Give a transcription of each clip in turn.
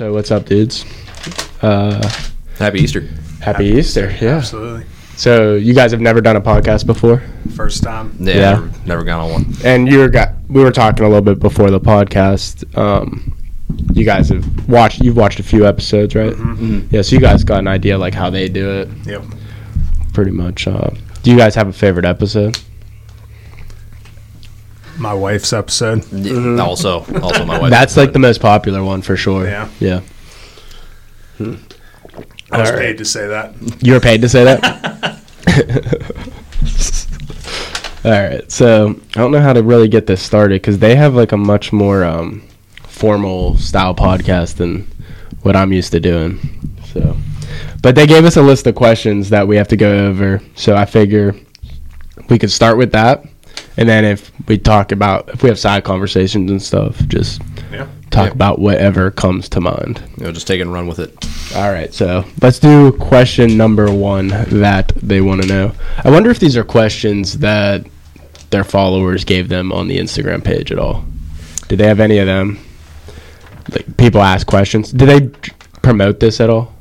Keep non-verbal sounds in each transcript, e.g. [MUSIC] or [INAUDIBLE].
So what's up, dudes? Uh, Happy Easter. happy Easter. Yeah. Absolutely. So you guys have never done a podcast before, First time. Yeah, Yeah. Never, never gone on one. and you were got we were talking a little bit before the podcast. Um, you guys have watched. You've watched a few episodes, right? Mhm. Yeah. So you guys got an idea like how they do it, Yep. pretty much. Uh, do you guys have a favorite episode? My wife's episode. Yeah, Also, also my wife. That's like the most popular one for sure. Yeah. Yeah. I was All right. paid to say that. You were paid to say that? [LAUGHS] All right. So I don't know how to really get this started because they have like a much more um, formal style podcast than what I'm used to doing. So, but they gave us a list of questions that we have to go over. So I figure we could start with that. And then if we talk about, if we have side conversations and stuff, just Yeah. talk Yeah. about whatever comes to mind. you know, just take it and run with it. All right, so let's do question number one that they want to know. I wonder if these are questions that their followers gave them on the Instagram page at all. Did they have any of them? Like people ask questions. Did they promote this at all?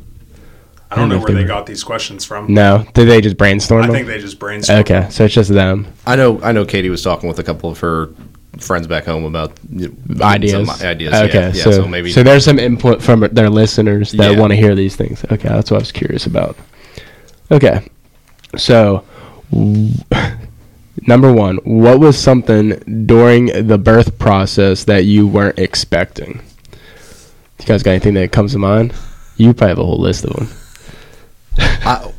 I don't know know where they they got these questions from. No. Did they just brainstorm I them? think they just brainstormed. okay, so it's just them. I know. I know. Katie was talking with a couple of her friends back home about Ideas. some ideas. Okay, Yeah, yeah, so, so, maybe. so there's some input from their listeners that Yeah. want to hear these things. Okay, that's what I was curious about. Okay, so [LAUGHS] number one, what was something during the birth process that you weren't expecting? You guys got anything that comes to mind? You probably have a whole list of them. I,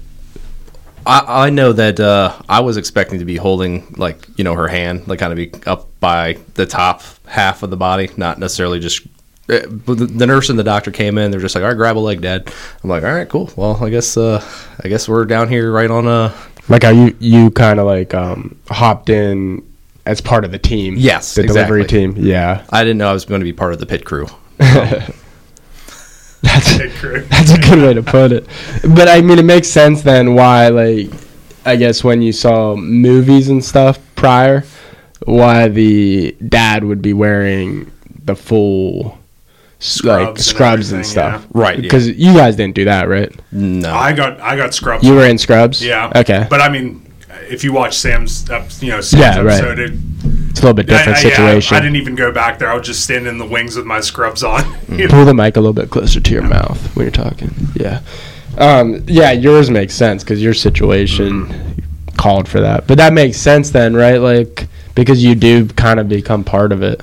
I I know that uh, I was expecting to be holding like you know her hand, like kind of be up by the top half of the body, not necessarily just. uh, but The nurse and the doctor came in. They're just like, "All right, grab a leg, Dad." I'm like, "All right, cool. Well, I guess uh, I guess we're down here right on uh Like how you you kind of like um, hopped in as part of the team. Yes, the delivery team. Yeah, I didn't know I was going to be part of the pit crew. [LAUGHS] that's [LAUGHS] Pit. [LAUGHS] That's a good way to put it. But I mean, it makes sense then why, like, I guess when you saw movies and stuff prior, why the dad would be wearing the full s- like Scrubs and scrubs and, stuff, yeah. Right, yeah. Because you guys didn't do that, right? No, I got I got scrubs. You were in scrubs. Yeah. Okay. But I mean, if you watch Sam's, ep- you know, Sam's Yeah, right. it, it's a little bit different I, I- yeah, situation. I didn't even go back there. I was just standing in the wings with my scrubs on. [LAUGHS] Know? Pull the mic a little bit closer to your mouth when you're talking. Yeah. Um, yeah, yours makes sense because your situation called for that. But that makes sense then, right? Like because you do kind of become part of it.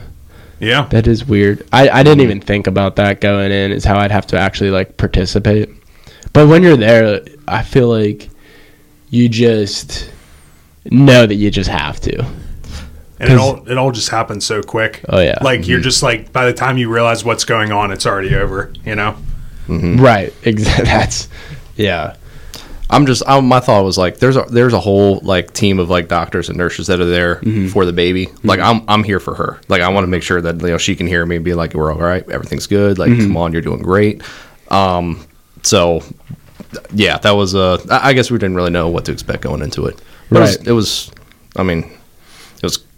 Yeah. That is weird. I, I didn't even think about that going in. Is how I'd have to actually like participate. But when you're there, I feel like you just know that you just have to. And it 'Cause- all it all just happens so quick. Oh yeah. Like you're just like by the time you realize what's going on, it's already over. You know. right. [LAUGHS] Exactly. That's yeah. I'm just I'm, my thought was like there's a there's a whole like team of like doctors and nurses that are there Mm-hmm. for the baby. Like I'm I'm here for her. Like I want to make sure that you know she can hear me and be like we're all right, everything's good. Like Mm-hmm. come on, you're doing great. Um, so yeah, that was uh I I guess we didn't really know what to expect going into it. But Right. it, was, it was I mean it was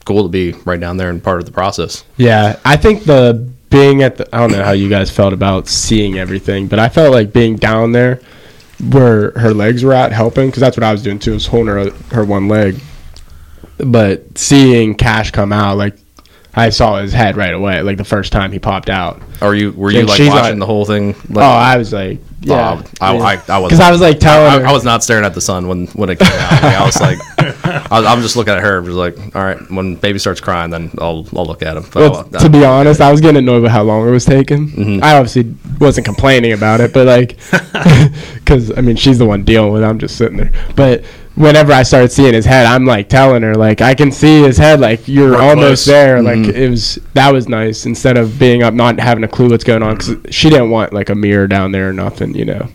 cool to be right down there and part of the process. Yeah, I think the being at the I don't know how you guys felt about seeing everything, but I felt like being down there where her legs were at helping because that's what I was doing too, was holding her her one leg. But seeing Cash come out, like I saw his head right away, like the first time he popped out. Are you were you And like watching not- the whole thing? Like, Oh, I was like, yeah, oh, I, I, I was because [LAUGHS] I was like telling I, I was not staring at the son when when it came out. Like, I was like, [LAUGHS] [LAUGHS] I I'm just looking at her, just like, all right. When baby starts crying, then I'll I'll look at him. But Well, I'll- to be honest, I was getting annoyed with how long it was taking. Mm-hmm. I obviously wasn't complaining about it, but like, [LAUGHS] because I mean, she's the one dealing with. it. I'm just sitting there. But whenever I started seeing his head, I'm like telling her, like, I can see his head. Like you're We're almost close. there. Like Mm-hmm. it was that was nice instead of being up, not having a clue what's going on. Because she didn't want like a mirror down there or nothing, you know.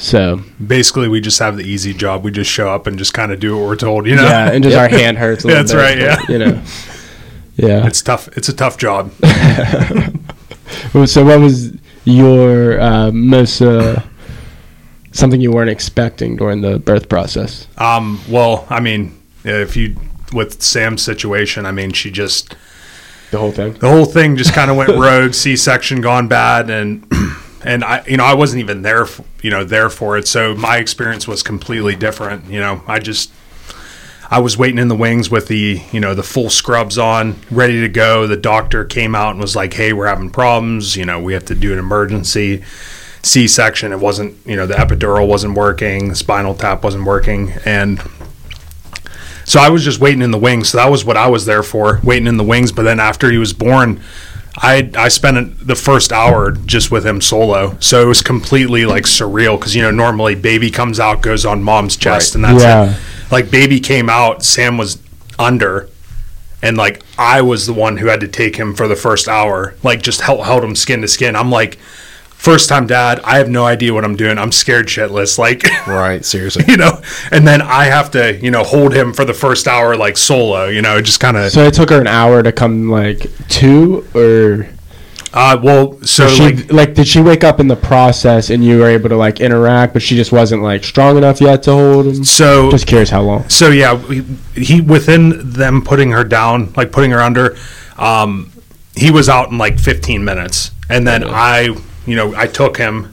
So Basically, we just have the easy job. We just show up and just kind of do what we're told. You know. yeah, and just our hand hurts. A little That's bit, right, yeah. but, You know. Yeah. It's tough. It's a tough job. [LAUGHS] So, what was your uh, most uh, something you weren't expecting during the birth process? Um, well, I mean, if you with Sam's situation, I mean, she just The whole thing. the whole thing just kind of went [LAUGHS] rogue. C section gone bad, and and I, you know, I wasn't even there, f you know, there for it. So my experience was completely different. You know, I just, I was waiting in the wings with the, you know, the full scrubs on, ready to go. The doctor came out and was like, "Hey, we're having problems. You know, we have to do an emergency C-section. It wasn't, you know, the epidural wasn't working, the spinal tap wasn't working, and." So I was just waiting in the wings. So that was what I was there for, waiting in the wings. But then after he was born, I I spent the first hour just with him solo, so it was completely like surreal because you know normally baby comes out goes on mom's chest Right. and that's Yeah. it. Like baby came out, Sam was under, and like I was the one who had to take him for the first hour, like just held held him skin to skin. I'm like, first time dad, I have no idea what I'm doing. I'm scared shitless, like. [LAUGHS] Right. Seriously. You know, and then I have to, you know, hold him for the first hour like solo. You know, just kind of. So it took her an hour to come like to, or Uh, well, so she like, like, did she wake up in the process and you were able to like interact, but she just wasn't like strong enough yet to hold him? so Just curious how long. So yeah, we, he within them putting her down, like putting her under, um, he was out in like 15 minutes, and then I, you know, I took him,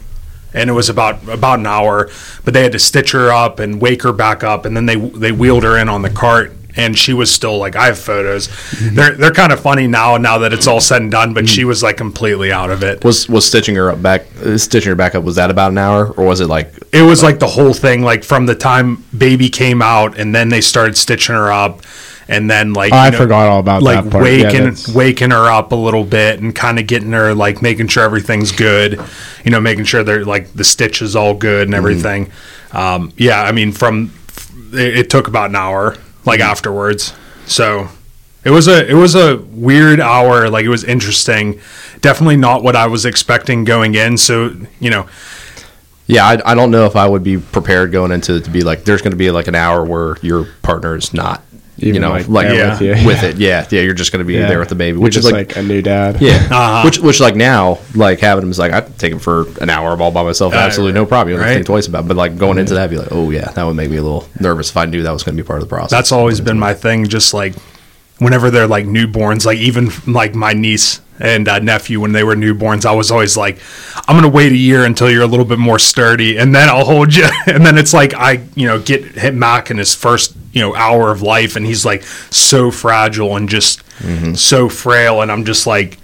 and it was about about an hour, but they had to stitch her up and wake her back up, and then they they wheeled her in on the cart. And she was still like I have photos. They're they're kind of funny now. Now that it's all said and done, but she was like completely out of it. Was was stitching her up back uh, stitching her back up was that about an hour or was it like it was like the whole thing like from the time baby came out and then they started stitching her up and then like Oh, I know, forgot all about like that part. Yeah, waking that's- waking her up a little bit and kind of getting her like making sure everything's good you know making sure they're like the stitch is all good and everything. Um, yeah i mean from it, it took about an hour like afterwards. So it was a it was a weird hour like it was interesting. Definitely not what i was expecting going in so you know. Yeah, I, I don't know if I would be prepared going into it to be like there's going to be like an hour where your partner is not you know like, like, yeah, with you. with it. Yeah, yeah, you're just going to be Yeah. there with the baby, You're which is just like, like, a new dad. yeah, [LAUGHS] Uh-huh. which which like now like having him is like I'd take him for an hour all by myself, Uh, absolutely no problem. You don't right. think twice about. it. But like going into that, I'd be like, oh yeah, that would make me a little nervous if I knew that was going to be part of the process. that's always been my thing just like whenever they're like newborns like even like my niece and uh, nephew when they were newborns i was always like i'm gonna wait a year until you're a little bit more sturdy and then i'll hold you. [LAUGHS] And then it's like i you know get hit mac in his first you know hour of life and he's like so fragile and just so frail and i'm just like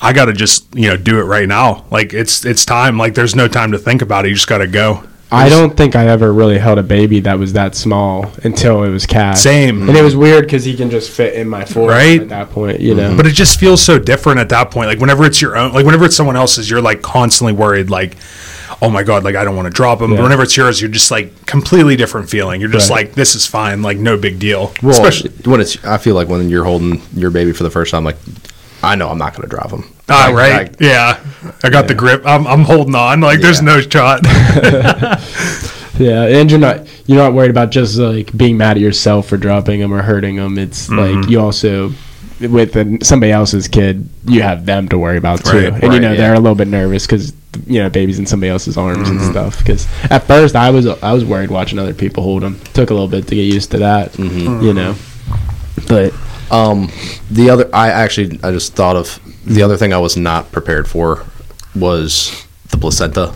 i gotta just you know do it right now. Like it's it's time. Like there's no time to think about it. You just gotta go I don't think I ever really held a baby that was that small until it was Cash. Same. And it was weird because he can just fit in my forearm Right? at that point, you mm-hmm. know. but it just feels so different at that point like whenever it's your own like whenever it's someone else's you're like constantly worried like oh my god like i don't want to drop him. Yeah. but whenever it's yours you're just like completely different feeling you're just Right. like this is fine like no big deal well, especially when it's. I feel like when you're holding your baby for the first time, like I know I'm not going to drop them. ah, Like, right like, yeah i got the grip I'm, I'm holding on like there's no shot [LAUGHS] Yeah, and you're not you're not worried about just like being mad at yourself for dropping them or hurting them. It's Mm-hmm. like you also with an, somebody else's kid, you have them to worry about too, Right, and you know yeah. they're a little bit nervous because you know babies in somebody else's arms Mm-hmm. and stuff. Because at first I was I was worried watching other people hold them. Took a little bit to get used to that, Mm-hmm. you know. But Um, the other, I actually, I just thought of the other thing I was not prepared for was the placenta.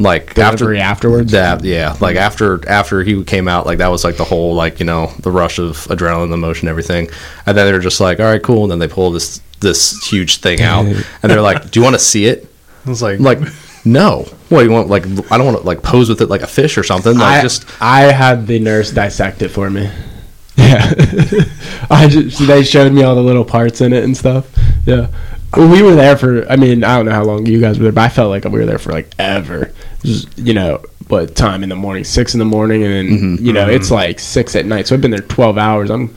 Like Delivery afterwards? that, yeah. Like after after he came out, like that was like the whole like you know the rush of adrenaline, the motion, everything. And then they're just like, all right, cool. And then they pull this this huge thing out, and they're like, do you want to see it? i was like, like, no. What you want? Like, I don't want to like pose with it like a fish or something. Like I just I had the nurse dissect it for me. Yeah, [LAUGHS] I just they showed me all the little parts in it and stuff. Yeah, well, we were there for. I mean, I don't know how long you guys were there, but I felt like we were there for like ever. Just you know, what time in the morning? Six in the morning, and then mm-hmm. you know it's mm-hmm. like six at night. So I've been there twelve hours. I'm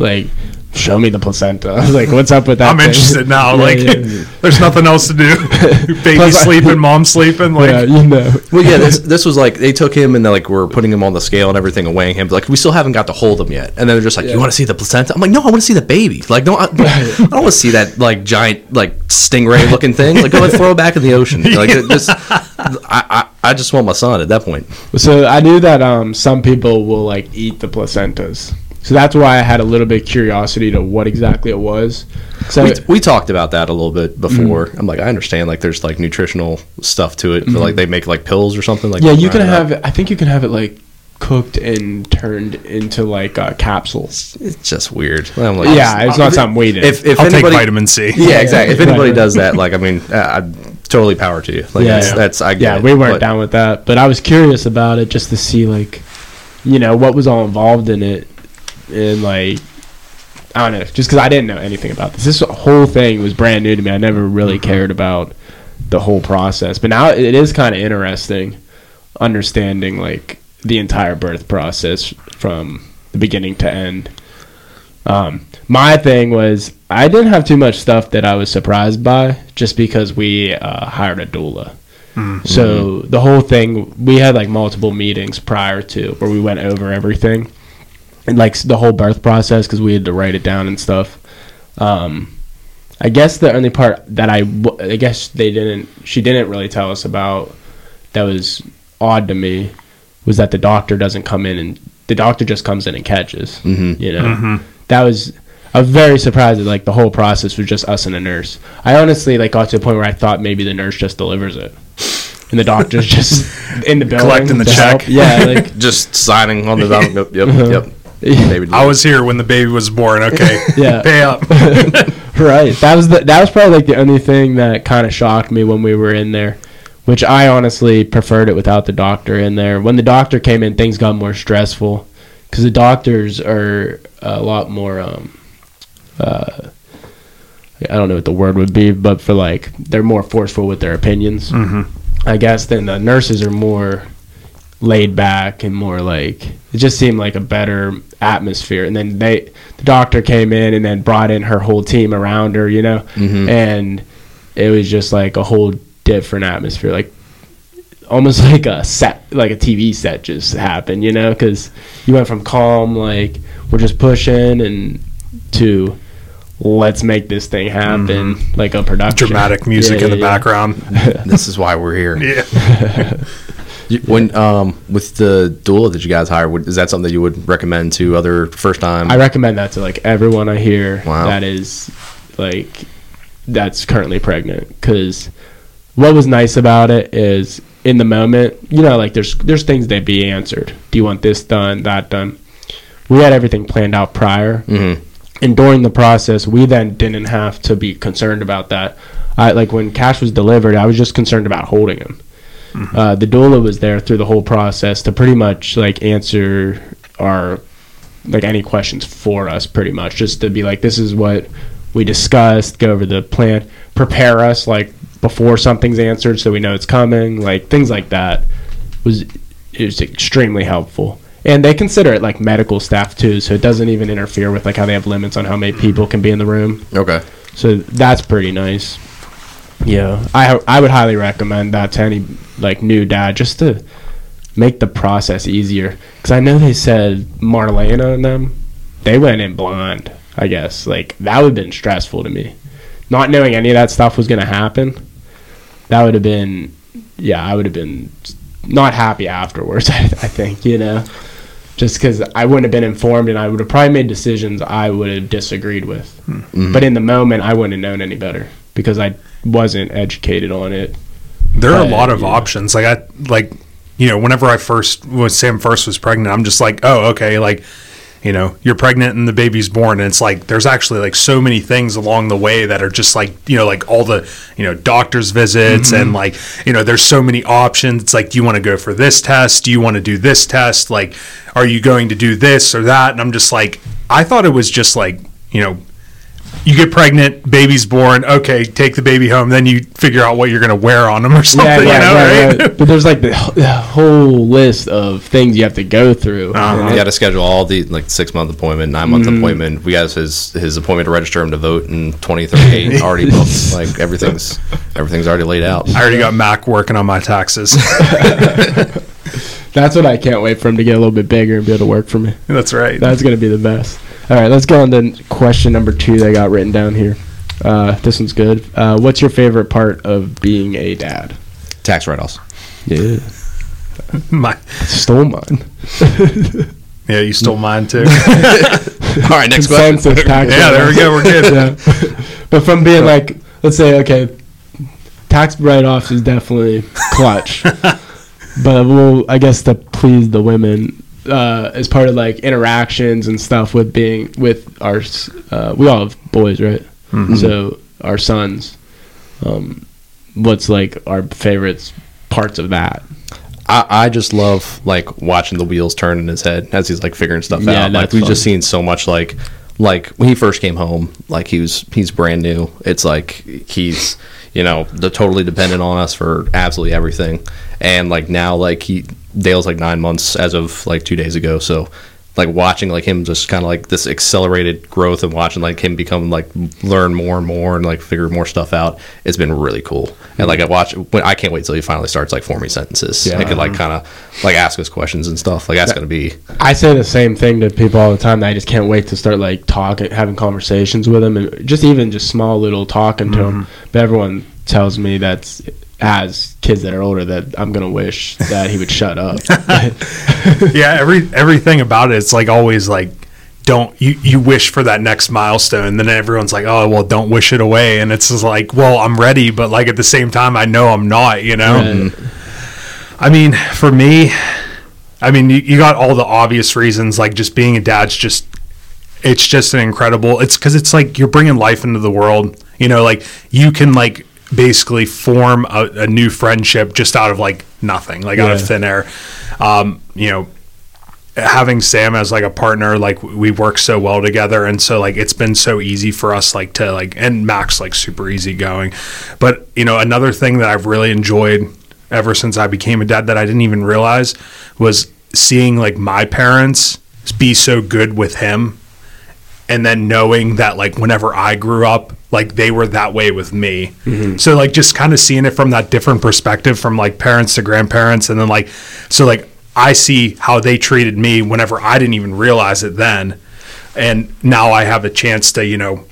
like, show me the placenta. [LAUGHS] I was like, what's up with that? i'm thing? interested now Yeah, like yeah. [LAUGHS] there's nothing else to do [LAUGHS] baby Plus sleeping mom sleeping like yeah, you know. Well, yeah, this this was like they took him and they like were putting him on the scale and everything and weighing him. But, like we still haven't got to hold him yet. And then they're just like, Yeah. "You want to see the placenta?" I'm like, "No, I want to see the baby. Like, no, I, I don't want to see that like giant like stingray looking thing. Like, go and throw it back in the ocean. Like, it just I, I I just want my son at that point. So I knew that um, some people will like eat the placentas. So that's why I had a little bit of curiosity to what exactly it was. So we, we talked about that a little bit before. I'm like, I understand like there's like nutritional stuff to it. But, like they make like pills or something. Like yeah, you can have it. I think you can have it like cooked and turned into like uh, capsules. It's just weird. I'm like, Yeah, it's not something weighted. If if I'll anybody, take vitamin C. [LAUGHS] yeah, exactly. If anybody does that, like, I mean, uh, I totally power to you. Like Yeah, that's, yeah. that's I get yeah, it, we weren't but- down with that, but I was curious about it just to see like, you know, what was all involved in it, and like, I don't know, just because I didn't know anything about this. This whole thing was brand new to me. I never really Mm-hmm. cared about the whole process, but now it is kind of interesting, understanding like the entire birth process from the beginning to end. Um, my thing was I didn't have too much stuff that I was surprised by, just because we uh, hired a doula. So the whole thing, we had like multiple meetings prior to where we went over everything, and like the whole birth process because we had to write it down and stuff. Um, I guess the only part that I, I guess they didn't, she didn't really tell us about that was odd to me was that the doctor doesn't come in and the doctor just comes in and catches. Mhm. You know, that was. I was very surprised that like the whole process was just us and a nurse. I honestly like got to the point where I thought maybe the nurse just delivers it, and the doctor's [LAUGHS] just in the building Collecting the to help. check. Yeah, like [LAUGHS] just signing on the document. Yep, [LAUGHS] Uh-huh. yep. Maybe I was here when the baby was born. Okay, [LAUGHS] Yeah. pay up. [LAUGHS] right. That was the that was probably like the only thing that kind of shocked me when we were in there, which I honestly preferred it without the doctor in there. When the doctor came in, things got more stressful because the doctors are a lot more. Um, uh, I don't know what the word would be, but for like they're more forceful with their opinions. I guess then the nurses are more laid back and more like it just seemed like a better atmosphere and then they the doctor came in and then brought in her whole team around her you know mm-hmm. and it was just like a whole different atmosphere like almost [LAUGHS] like a set like a tv set just happened you know because you went from calm like we're just pushing and to let's make this thing happen mm-hmm. like a production Dramatic music Yeah, in the yeah, yeah. background. [LAUGHS] this is why we're here. Yeah. [LAUGHS] When um with the doula that you guys hire, would, is that something that you would recommend to other first time? I recommend that to like everyone I hear Wow. that is like that's currently pregnant. Because what was nice about it is in the moment you know like there's there's things that be answered. Do you want this done that done? We had everything planned out prior. Mhm. and during the process we then didn't have to be concerned about that. I like when Cash was delivered I was just concerned about holding him uh, the doula was there through the whole process to pretty much like answer our like any questions for us pretty much just to be like this is what we discussed go over the plan prepare us like before something's answered so we know it's coming like things like that was it was extremely helpful and they consider it like medical staff too so it doesn't even interfere with like how they have limits on how many people can be in the room Okay. so that's pretty nice. Yeah, I I would highly recommend that to any like new dad just to make the process easier. Because I know they said Marlena and them, they went in blind. I guess like that would have been stressful to me, not knowing any of that stuff was gonna happen. That would have been, yeah, I would have been not happy afterwards. [LAUGHS] I, I think you know, just because I wouldn't have been informed and I would have probably made decisions I would have disagreed with. Hmm. Mm-hmm. But in the moment, I wouldn't have known any better because I wasn't educated on it. There are a lot of yeah. options. Like I like, you know, whenever I first when Sam first was pregnant, I'm just like, oh, okay, like, you know, you're pregnant and the baby's born, and it's like there's actually like so many things along the way that are just like, you know, like all the, you know, doctor's visits mm-hmm. and like, you know, there's so many options. It's like, do you want to go for this test? Do you want to do this test? Like, are you going to do this or that? And I'm just like, I thought it was just like, you know, you get pregnant, baby's born. Okay, take the baby home. Then you figure out what you're going to wear on them or [LAUGHS] something. you know, right? But there's like the, the whole list of things you have to go through. Uh-huh. We got to schedule all the like six month appointment, nine month appointment. We got his his appointment to register him to vote in 2038 [LAUGHS] already booked. Like everything's everything's already laid out. I already got Mac working on my taxes. [LAUGHS] That's what I can't wait for him to get a little bit bigger and be able to work for me. That's right. That's gonna be the best. All right, let's go on to question number two that I got written down here. Uh, this one's good. Uh, what's your favorite part of being a dad? Tax write offs. Yeah, [LAUGHS] my stole mine. [LAUGHS] Yeah, you stole mine too. [LAUGHS] All right, next question. Tax. yeah, there we go. We're good. yeah. but from being like, let's say, okay, tax write-offs is definitely clutch. but we'll, I guess, to please the women, uh, as part of like interactions and stuff with being with our, uh, we all have boys, right? So our sons, um, what's like our favorites parts of that? I, I just love like watching the wheels turn in his head as he's like figuring stuff Yeah, out. Like we've fun. just seen so much like like when he first came home, like he was he's brand new. It's like he's you know the totally dependent on us for absolutely everything, and like now like he Dale's like nine months as of like two days ago, so. Like watching like him just kind of like this accelerated growth and watching like him become like learn more and more and like figure more stuff out. It's been really cool. And like I mm-hmm. watch, when, I can't wait till he finally starts like forming sentences. Yeah. Yeah. I could like kind of like ask us questions and stuff. Like that's gonna be I say the same thing to people all the time. That I just can't wait to start like talking, having conversations with him and just even just small little talking to him mm-hmm. But everyone tells me that's as kids that are older that I'm gonna wish that he would shut up. [LAUGHS] yeah, every everything about it, it's like always like don't you you wish for that next milestone, and then everyone's like, oh well, don't wish it away, and it's just like, well, I'm ready, but like at the same time, I know I'm not, you know. Right. I mean, for me, I mean, you, you got all the obvious reasons, like just being a dad's just, it's just an incredible. It's because it's like you're bringing life into the world. You know, like you can like basically form a, a new friendship just out of like nothing, like out of thin air. Um, you know, having Sam as like a partner, like we work so well together, and so like it's been so easy for us, like to like and Mac's like super easy going. But you know, another thing that I've really enjoyed ever since I became a dad that I didn't even realize was seeing like my parents be so good with him and then knowing that like whenever I grew up, like they were that way with me. Mm-hmm. So like just kind of seeing it from that different perspective from like parents to grandparents and then like so like I see how they treated me whenever I didn't even realize it then. And now I have a chance to, you know,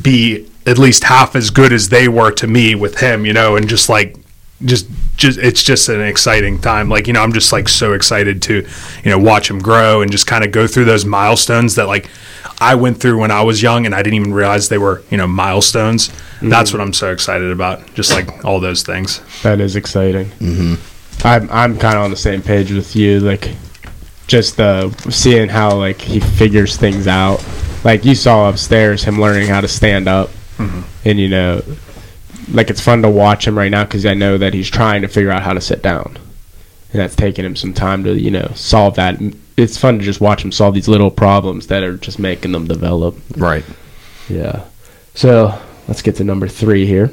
be at least half as good as they were to me with him, you know, and just like just just it's just an exciting time. Like, you know, I'm just like so excited to, you know, watch him grow and just kind of go through those milestones that like I went through when I was young and I didn't even realize they were, you know, milestones. That's what I'm so excited about. Just like all those things. that is exciting. Mm-hmm. I'm I'm kind of on the same page with you. Like, just uh, seeing how like he figures things out. Like you saw upstairs, him learning how to stand up, and you know, like it's fun to watch him right now because I know that he's trying to figure out how to sit down, and that's taking him some time to you know solve that. It's fun to just watch them solve these little problems that are just making them develop. right. Yeah. So let's get to number three here.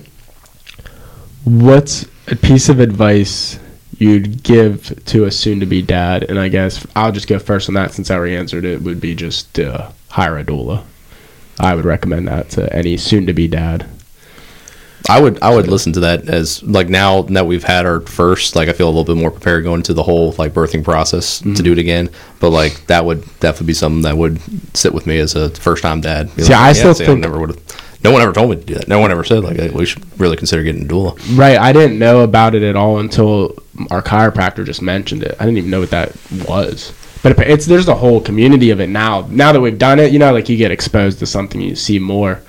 What's a piece of advice you'd give to a soon-to-be dad? And I guess I'll just go first on that since I already answered it. Would be just uh, hire a doula. I would recommend that to any soon-to-be dad. I would I would listen to that as like now that we've had our first like I feel a little bit more prepared going into the whole like birthing process Mm-hmm. to do it again. But like that would definitely be something that would sit with me as a first time dad. See, I still see, think- never would have. No one ever told me to do that. No one ever said like hey, we should really consider getting a doula. Right. I didn't know about it at all until our chiropractor just mentioned it. I didn't even know what that was. But it's there's a whole community of it now. Now that we've done it, you know, like you get exposed to something, you see more.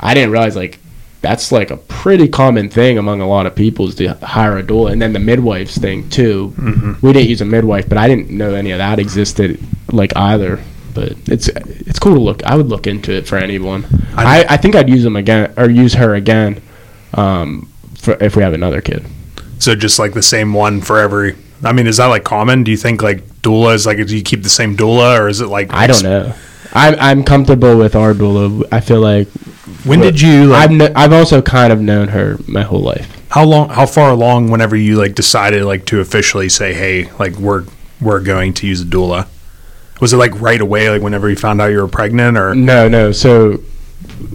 I didn't realize like that's like a pretty common thing among a lot of people is to hire a doula, and then the midwives thing too. We didn't use a midwife, but I didn't know any of that existed like either. But it's it's cool to look. I would look into it for anyone. I- I, I think I'd use them again or use her again um, for, if we have another kid. So just like the same one for every. I mean, is that like common? Do you think like doula is like do you keep the same doula or is it like I don't know. I'm I'm comfortable with our doula. I feel like When did you like? I've kn- I've also kind of known her my whole life. how long? How far along? Whenever you like decided like to officially say, hey, like we're we're going to use a doula. Was it like right away? Like whenever you found out you were pregnant, or No, no. So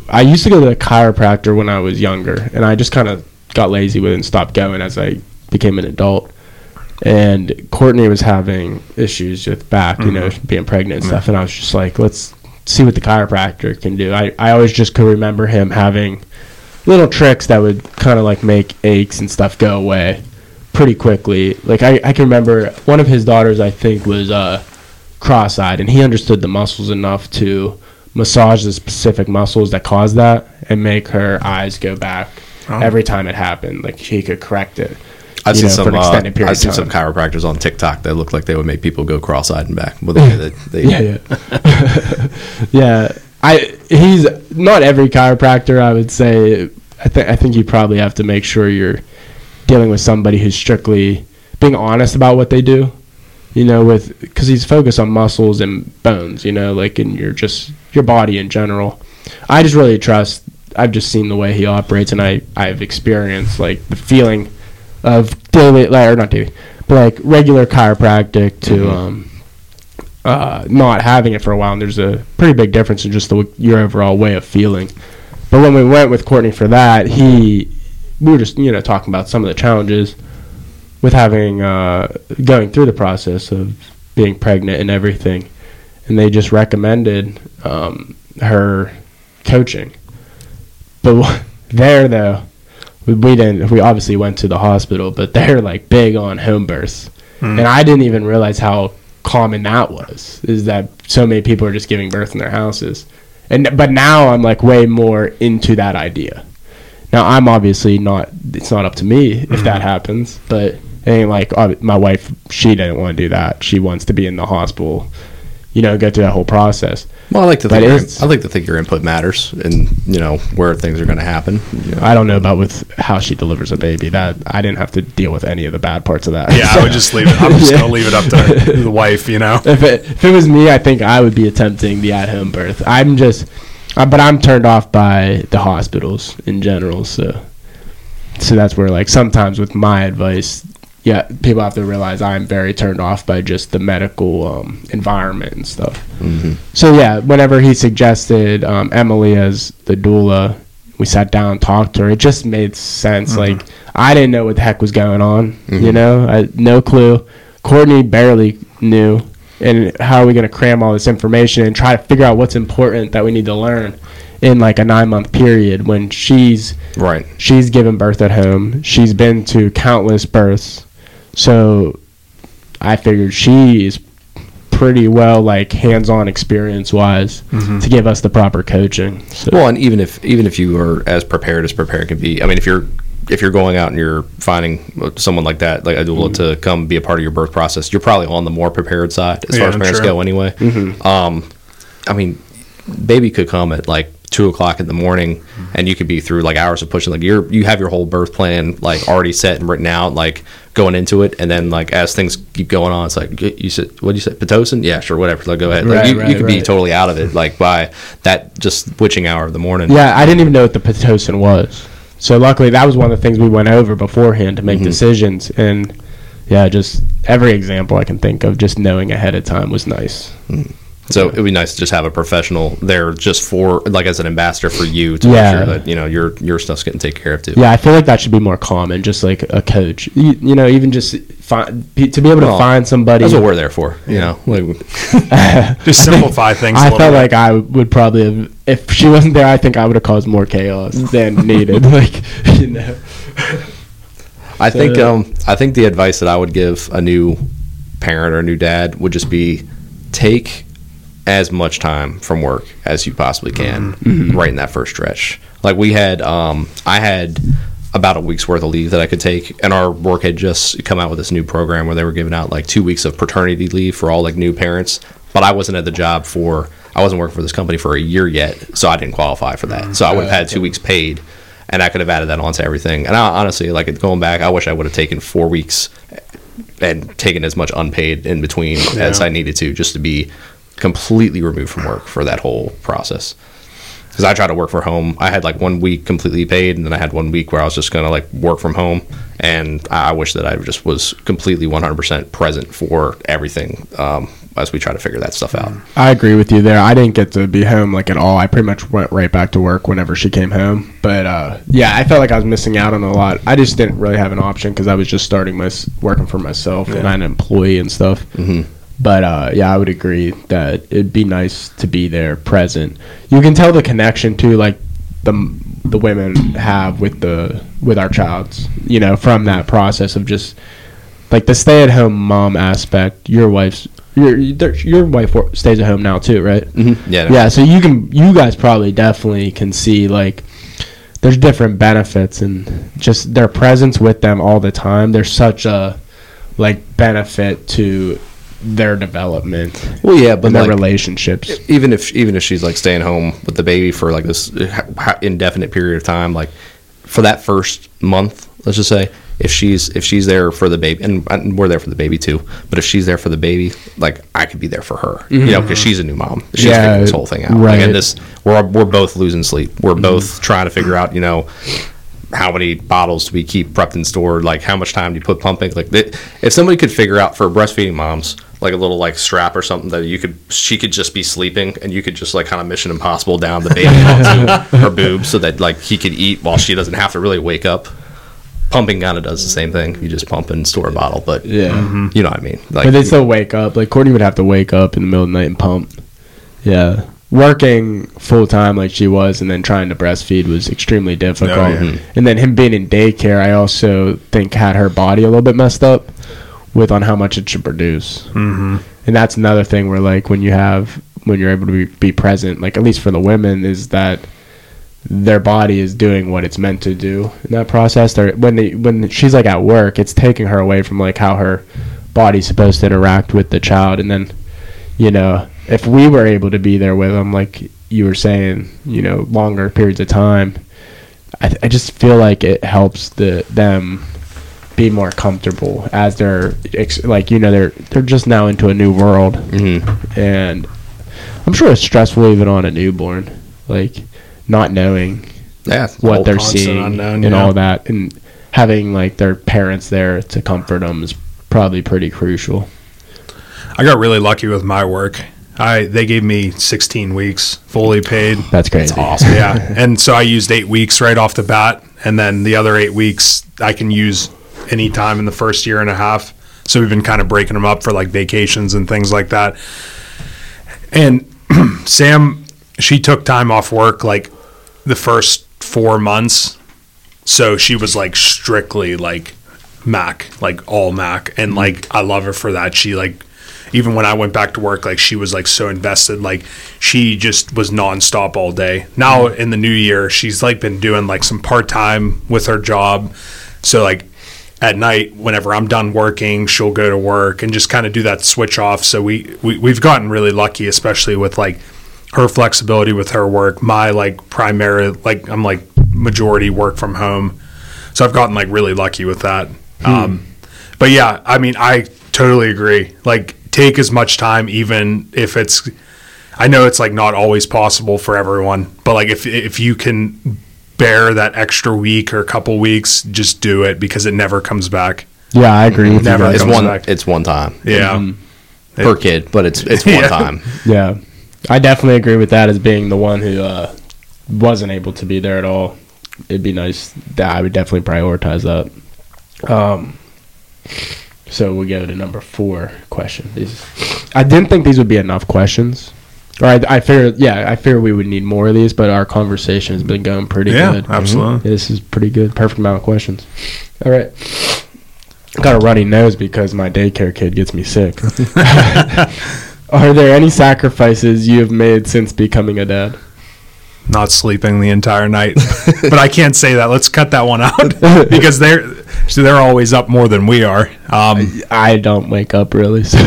I used to go to the chiropractor when I was younger, and I just kind of got lazy with it and stopped going as I became an adult. And Courtney was having issues with back, you know, mm-hmm. being pregnant and mm-hmm. stuff, and I was just like, let's see what the chiropractor can do. I, I always just could remember him having little tricks that would kind of like make aches and stuff go away pretty quickly. Like I, I can remember one of his daughters, I think, was uh, cross-eyed, and he understood the muscles enough to massage the specific muscles that cause that and make her eyes go back Oh. every time it happened. Like he could correct it. I've seen know, some. for an Uh, extended period I've seen some chiropractors on TikTok that look like they would make people go cross-eyed and back. Well, they, they, they, yeah, yeah, [LAUGHS] yeah. I he's not every chiropractor. I would say. I think I think you probably have to make sure you're dealing with somebody who's strictly being honest about what they do. You know, with because he's focused on muscles and bones. You know, like in your just your body in general. I just really trust. I've just seen the way he operates, and I I've experienced like the feeling of daily, or not daily, but like regular chiropractic to Mhm. um, uh, not having it for a while, and there's a pretty big difference in just the your overall way of feeling. But when we went with Courtney for that, he we were just you know talking about some of the challenges with having uh, going through the process of being pregnant and everything, and they just recommended um, her coaching. But [LAUGHS] there though, we, we didn't. We obviously went to the hospital, but [LAUGHS] they're like big on home births, hmm. and I didn't even realize how common that was. Is that so many people are just giving birth in their houses, and but now I'm like way more into that idea. Now I'm obviously not. It's not up to me if hmm. that happens, but it ain't like my wife. She didn't want to do that. She wants to be in the hospital. You know, go through that whole process. Well, I like to think. Your, I like to think your input matters, and you know where things are going to happen. You know. I don't know about with how she delivers a baby. That I didn't have to deal with any of the bad parts of that. Yeah, I would just leave it. I'm just [LAUGHS] Yeah. gonna leave it up to [LAUGHS] the wife. You know. if it if it was me, I think I would be attempting the at home birth. I'm just, uh, but I'm turned off by the hospitals in general. So, so that's where like sometimes with my advice, yeah, people have to realize I'm very turned off by just the medical um, environment and stuff. Mhm. So yeah, whenever he suggested um, Emily as the doula, we sat down and talked to her. It just made sense. Like I didn't know what the heck was going on. You Mhm. know, I no clue. Courtney barely knew. And how are we going to cram all this information and try to figure out what's important that we need to learn in like a nine month period when she's Right. she's given birth at home. She's been to countless births. So I figured she is pretty well like hands-on experience wise mm-hmm. to give us the proper coaching. So Well, and even if even if you are as prepared as prepared can be, I mean, if you're if you're going out and you're finding someone like that, like a doula, mm-hmm. to come be a part of your birth process, you're probably on the more prepared side as Yeah, far as parents sure. go, anyway. Mm-hmm. Um, I mean, baby could come at like two o'clock in the morning, mm-hmm. and you could be through like hours of pushing. Like you're you have your whole birth plan like already set and written out, like going into it, and then like as things keep going on, it's like you said, what do you say, pitocin? Yeah, sure, whatever. Like go ahead. Like, Right, you, you right, could be totally out of it like by that just witching hour of the morning. yeah, I didn't even know what the pitocin was. So luckily that was one of the things we went over beforehand to make mm-hmm. decisions and yeah, just every example I can think of just knowing ahead of time was nice. Mm. So it'd be nice to just have a professional there just for like as an ambassador for you to Yeah. make sure that you know your your stuff's getting taken care of too. Yeah, I feel like that should be more common, just like a coach. You, you know, even just find to be able to Well, find somebody. That's what we're there for. You know, like, [LAUGHS] Just simplify things. a I little felt bit. like I would probably have, if she wasn't there, I think I would have caused more chaos than [LAUGHS] needed. like, you know. I think um I think the advice that I would give a new parent or a new dad would just be take as much time from work as you possibly can mm-hmm. Mm-hmm. right in that first stretch. Like we had um I had about a week's worth of leave that I could take and our work had just come out with this new program where they were giving out like 2 weeks of paternity leave for all like new parents, but I wasn't at the job for I wasn't working for this company for a year yet, so I didn't qualify for that. Mm-hmm. So I would have had 2 weeks paid and I could have added that onto everything. And I, honestly, like going back, I wish I would have taken four weeks and taken as much unpaid in between as I needed to, just to be completely removed from work for that whole process. Because I tried to work from home. I had like one week completely paid, and then I had one week where I was just gonna like work from home. And I wish that I just was completely 100% present for everything um, as we try to figure that stuff out. I agree with you there. I didn't get to be home like at all. I pretty much went right back to work whenever she came home. But uh, yeah, I felt like I was missing out on a lot. I just didn't really have an option because I was just starting my working for myself and I'm an employee and stuff. Mhm. But uh, yeah, I would agree that it'd be nice to be there, present. You can tell the connection too, like the the women have with the with our childs. You know, from that process of just like the stay at home mom aspect. Your wife's your your your wife stays at home now too, right? Mm-hmm. Yeah. no. Yeah, so you can you guys probably definitely can see like there's different benefits and just their presence with them all the time. There's such a like benefit to their development Well, yeah, but and their like, relationships. even if even if she's like staying home with the baby for like this indefinite period of time, like for that first month, let's just say, if she's if she's there for the baby, and, and we're there for the baby too, but if she's there for the baby, like I could be there for her, you know, mm-hmm. because she's a new mom, she's Yeah, figuring this whole thing out. Like, right. and this, we're we're both losing sleep. We're mm-hmm. both trying to figure out, you know. How many bottles do we keep prepped and stored? Like, how much time do you put pumping? Like, if somebody could figure out for breastfeeding moms, like a little like strap or something that you could, she could just be sleeping and you could just like kind of Mission Impossible down the baby onto [LAUGHS] her boobs so that like he could eat while she doesn't have to really wake up. Pumping kind of does the same thing. You just pump and store a bottle, but Yeah. Mm-hmm. you know what I mean. Like, But they still wake up. Like Courtney would have to wake up in the middle of the night and pump. Yeah. Working full time like she was and then trying to breastfeed was extremely difficult. Oh, yeah. And then him being in daycare, I also think had her body a little bit messed up with on how much it should produce. Mm-hmm. And that's another thing where like when you have when you're able to be, be present, like at least for the women, is that their body is doing what it's meant to do in that process. They're, when they, when she's like at work, it's taking her away from like how her body's supposed to interact with the child, and then you know if we were able to be there with them, like you were saying, you know, longer periods of time, I, I just feel like it helps the them be more comfortable as they're ex- like you know they're they're just now into a new world mhm. and I'm sure it's stressful even on a newborn, like not knowing yeah, what they're seeing unknown, and yeah. all that, and having like their parents there to comfort them is probably pretty crucial. I got really lucky with my work. I they gave me 16 weeks fully paid. That's crazy. awesome. yeah, and so I used eight weeks right off the bat, and then the other eight weeks I can use any time in the first year and a half. So we've been kind of breaking them up for like vacations and things like that. And [CLEARS THROAT] Sam, she took time off work like the first four months, so she was like strictly like Mac, like all Mac, and like mm-hmm. I love her for that. She like even when I went back to work, like she was like so invested. Like she just was nonstop all day. Now mm-hmm. in the new year, she's like been doing like some part time with her job. So like at night, whenever I'm done working, she'll go to work and just kind of do that switch off. So we, we we've gotten really lucky, especially with like her flexibility with her work. My like primary like I'm like majority work from home. So I've gotten like really lucky with that. Um, but yeah, I mean, I totally agree. Like, take as much time, even if it's. I know it's like not always possible for everyone, but like if if you can bear that extra week or couple weeks, just do it because it never comes back. Yeah, I agree with Never you. It's guys. comes one. back. It's one time Yeah, Mm-hmm. per kid, but it's it's one [LAUGHS] Yeah. time. Yeah, I definitely agree with that as being the one who uh, wasn't able to be there at all. It'd be nice that I would definitely prioritize that. Um, so we go to number four question. These, I didn't think these would be enough questions. Or I, I figured, yeah, I figured we would need more of these, but our conversation has been going pretty yeah, good. absolutely. This is pretty good. Perfect amount of questions. All right. Got a runny nose because my daycare kid gets me sick. [LAUGHS] Are there any sacrifices you have made since becoming a dad? Not sleeping the entire night, [LAUGHS] but I can't say that. Let's cut that one out [LAUGHS] because they're so they're always up more than we are. Um, I don't wake up really. So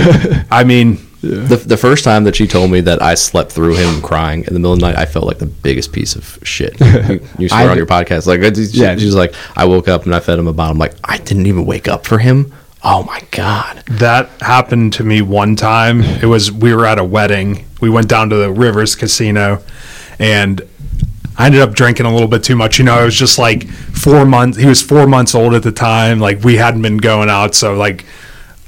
I mean, The, the first time that she told me that I slept through him crying in the middle of the night, I felt like the biggest piece of shit. You, you [LAUGHS] swear on your podcast, like it's- Yeah. she's like, I woke up and I fed him a bottle. I'm like, I didn't even wake up for him. Oh my god! That happened to me one time. It was we were at a wedding. We went down to the Rivers Casino, and I ended up drinking a little bit too much. You know, it was just like four months. He was four months old at the time. Like we hadn't been going out, so like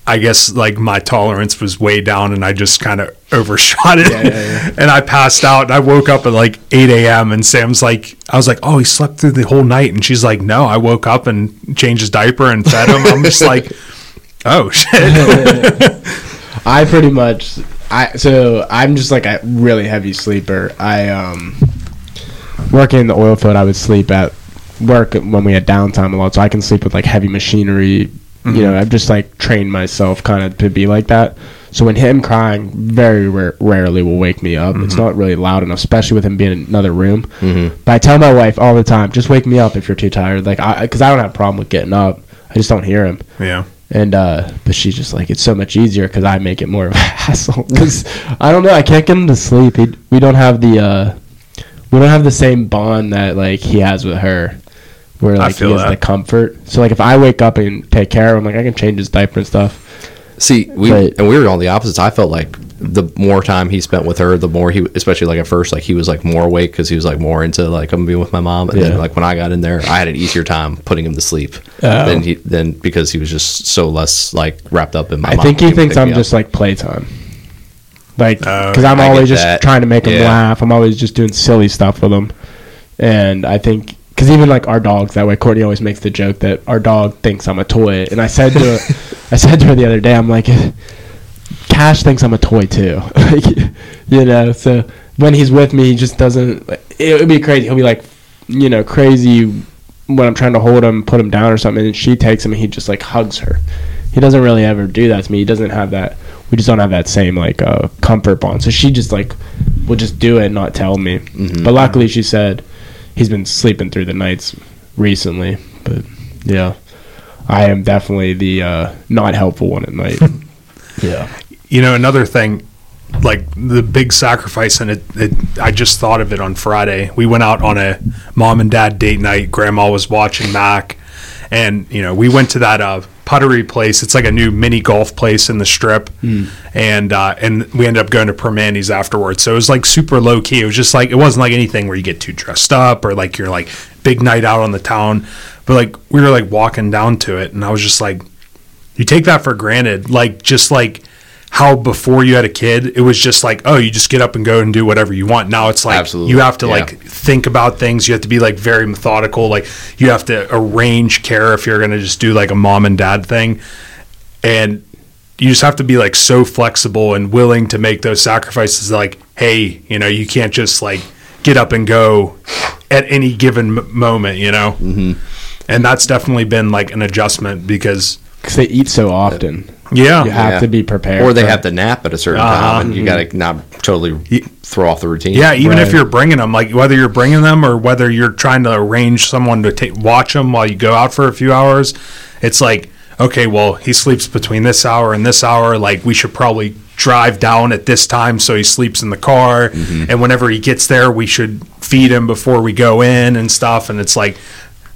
I guess like my tolerance was way down, and I just kind of [LAUGHS] overshot it. [LAUGHS] and I passed out. And I woke up at like eight a.m. and Sam's like, I was like, oh, he slept through the whole night, and she's like, no, I woke up and changed his diaper and fed him. I'm just like. [LAUGHS] Oh shit! I pretty much I so I'm just like a really heavy sleeper. I um working in the oil field I would sleep at work when we had downtime a lot, so I can sleep with like heavy machinery You know, I've just like trained myself kind of to be like that. So when him crying, very ra- rarely will wake me up. It's not really loud enough, especially with him being in another room. Mm-hmm. But I tell my wife all the time, just wake me up if you're too tired. Like, I because I don't have a problem with getting up. I just don't hear him. Yeah. And uh, but she's just like, it's so much easier because I make it more of a [LAUGHS] hassle. Because I don't know, I can't get him to sleep. He, we don't have the uh, we don't have the same bond that like he has with her, where like he feel has that. the comfort. So like if I wake up and take care of him, like I can change his diaper and stuff. See, we But- and we were on the opposites. I felt like the more time he spent with her, the more he, especially like at first, like he was like more awake because he was like more into like I'm being with my mom. And Yeah. then like when I got in there, I had an easier time putting him to sleep Oh. than he than because he was just so less like wrapped up in my. I mom think he thinks I'm me up. just like playtime. Like, Oh, because I'm I always just that. trying to make him Yeah. laugh. I'm always just doing silly stuff with him, and I think because even like our dogs that way, Courtney always makes the joke that our dog thinks I'm a toy, and I said to her [LAUGHS] I said to her the other day, I'm like, Cash thinks I'm a toy too, [LAUGHS] like, you know. So when he's with me, he just doesn't. It would be crazy. He'll be like, you know, crazy when I'm trying to hold him, put him down or something, and she takes him and he just like hugs her. He doesn't really ever do that to me. He doesn't have that. We just don't have that same like uh, comfort bond. So she just like will just do it and not tell me. Mhm. But luckily, she said he's been sleeping through the nights recently. But yeah, I am definitely the uh, not helpful one at night. [LAUGHS] yeah. You know, another thing, like the big sacrifice, and it, it, I just thought of it on Friday. We went out on a mom and dad date night. Grandma was watching Mac, and you know, we went to that uh, puttery place. It's like a new mini golf place in the strip, and uh, and we ended up going to Permandy's afterwards. So it was like super low key. It was just like it wasn't like anything where you get too dressed up or like you're like big night out on the town. But like we were like walking down to it, and I was just like, you take that for granted. Like just like how before you had a kid, it was just like, oh, you just get up and go and do whatever you want. Now it's like Absolutely, you have to yeah. like think about things. You have to be like very methodical. Like you have to arrange care if you're gonna just do like a mom and dad thing, and you just have to be like so flexible and willing to make those sacrifices. Like, hey, you know, you can't just like get up and go at any given m- moment. You know, mm-hmm. and that's definitely been like an adjustment because Because they eat so often. yeah, You have Yeah. to be prepared. or they for- have to nap at a certain Uh-huh. time, and you got to not totally throw off the routine. Yeah, even if you're bringing them, like whether you're bringing them or whether you're trying to arrange someone to ta- watch them while you go out for a few hours, it's like, okay, well, he sleeps between this hour and this hour. Like, we should probably drive down at this time so he sleeps in the car. And whenever he gets there, we should feed him before we go in and stuff. And it's like,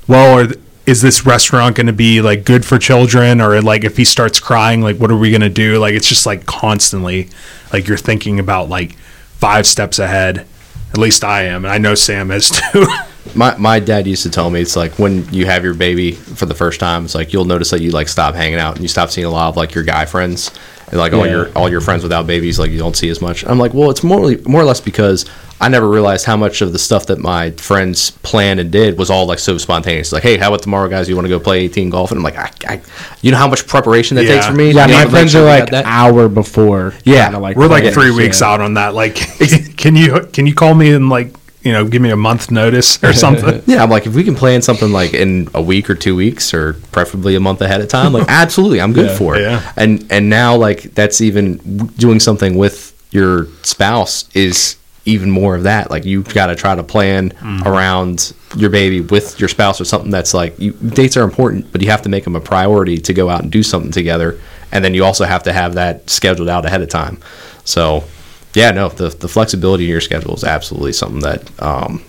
well, are th- is this restaurant going to be like good for children? Or like if he starts crying like what are we going to do? Like it's just like constantly like you're thinking about like five steps ahead. At least i am and i know sam is [LAUGHS] too. My my dad used to tell me it's like when you have your baby for the first time, it's like you'll notice that you like stop hanging out and you stop seeing a lot of like your guy friends like all Yeah. your all your friends without babies like you don't see as much. I'm like, well, it's more more or less because I never realized how much of the stuff that my friends planned and did was all like so spontaneous. Like, hey, how about tomorrow, guys? You want to go play 18 golf? And I'm like, I, I you know how much preparation that Yeah. takes for me. Yeah, to my able to make friends sure are like got that? hour before. Yeah, kinda, we're like three weeks yeah. out on that like [LAUGHS] can you can you call me in like you know give me a month notice or [LAUGHS] something Yeah, I'm like, if we can plan something like in a week or two weeks, or preferably a month ahead of time, like [LAUGHS] absolutely, I'm good Yeah. for it. Yeah. And and now like that's even doing something with your spouse is even more of that. Like you've got to try to plan mm-hmm. around your baby with your spouse or something that's like you, dates are important, but you have to make them a priority to go out and do something together, and then you also have to have that scheduled out ahead of time. So. Yeah, no, the, the flexibility in your schedule is absolutely something that um,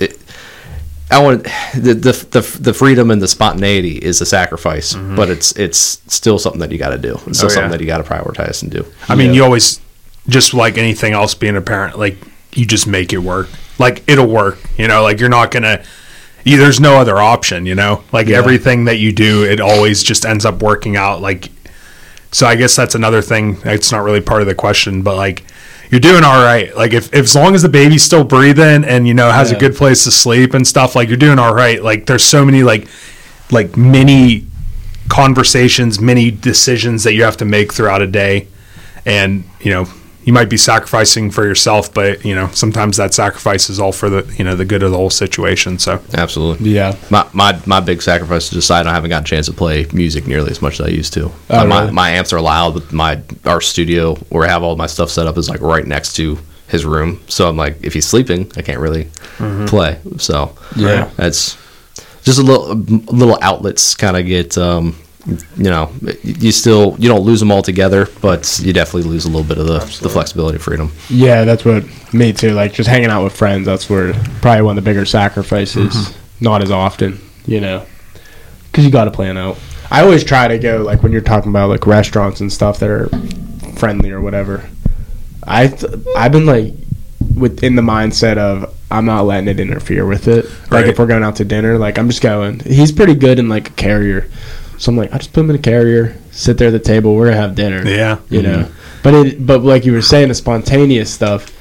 it, I want the, the the the freedom and the spontaneity is a sacrifice, but it's it's still something that you got to do. It's still Oh, yeah. something that you got to prioritize and do. I mean, Yeah. you always just like anything else being a parent, like you just make it work. Like it'll work, you know. Like you're not gonna. There's no other option, you know. Like Yeah. everything that you do, it always just ends up working out. Like, so I guess that's another thing. It's not really part of the question, but like you're doing all right. Like if, if as long as the baby's still breathing and you know has a good place to sleep and stuff, like you're doing all right. Like there's so many like like many conversations, many decisions that you have to make throughout a day, and you know you might be sacrificing for yourself, but you know sometimes that sacrifice is all for the you know the good of the whole situation. So Absolutely. Yeah. My, my my big sacrifice is just I don't haven't gotten a chance to play music nearly as much as I used to. Oh, Uh, my, really? my amps are loud, but my our studio where I have all my stuff set up is like right next to his room. So I'm like, if he's sleeping, I can't really play. So Yeah. that's just a little little outlets kind of get um, you know you still you don't lose them all together, but you definitely lose a little bit of the, the flexibility, freedom. Yeah, that's what me too. Like just hanging out with friends. That's where probably one of the bigger sacrifices. Mm-hmm. Not as often, you know, because you got to plan out. I always try to go like when you're talking about like restaurants and stuff that are friendly or whatever. I th- I've been like within the mindset of I'm not letting it interfere with it. Like Right. if we're going out to dinner, like I'm just going. He's pretty good in like a carrier, so I'm like I just put him in a carrier, sit there at the table, we're gonna have dinner yeah, you know. But it, but like you were saying, the spontaneous stuff,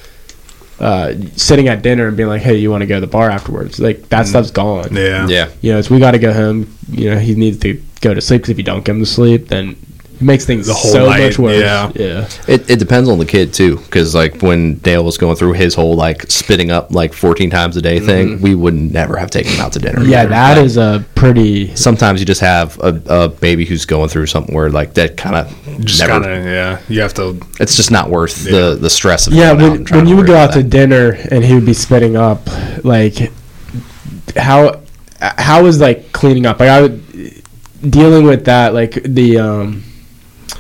uh, sitting at dinner and being like, "Hey, you want to go to the bar afterwards?" Like that stuff's gone. yeah, Yeah, You know, it's we got to go home. You know, he needs to go to sleep because if you don't get him to sleep, then it makes things The whole so night, much worse. yeah. yeah, It, it depends on the kid too, because like when Dale was going through his whole like spitting up like 14 times a day thing, we would never have taken him out to dinner. yeah. either. That Like, is a pretty. Sometimes you just have a, a baby who's going through something where like that kind of just never. kind of yeah. You have to It's just not worth Yeah. the the stress of Yeah, when, when you would go about out to dinner and he would be spitting up, like how how was like cleaning up? Like I would dealing with that, like the um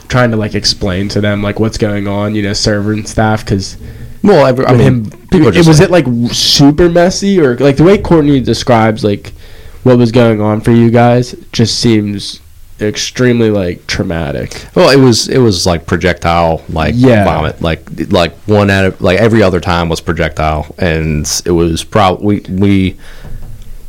trying to like explain to them like what's going on, you know, server and staff, because well, every, I mean, him, people are it just was like- it like super messy or like the way Courtney describes like what was going on for you guys just seems extremely like traumatic. Well, it was it was like projectile like Yeah. vomit, like like one out of like every other time was projectile, and it was probably we we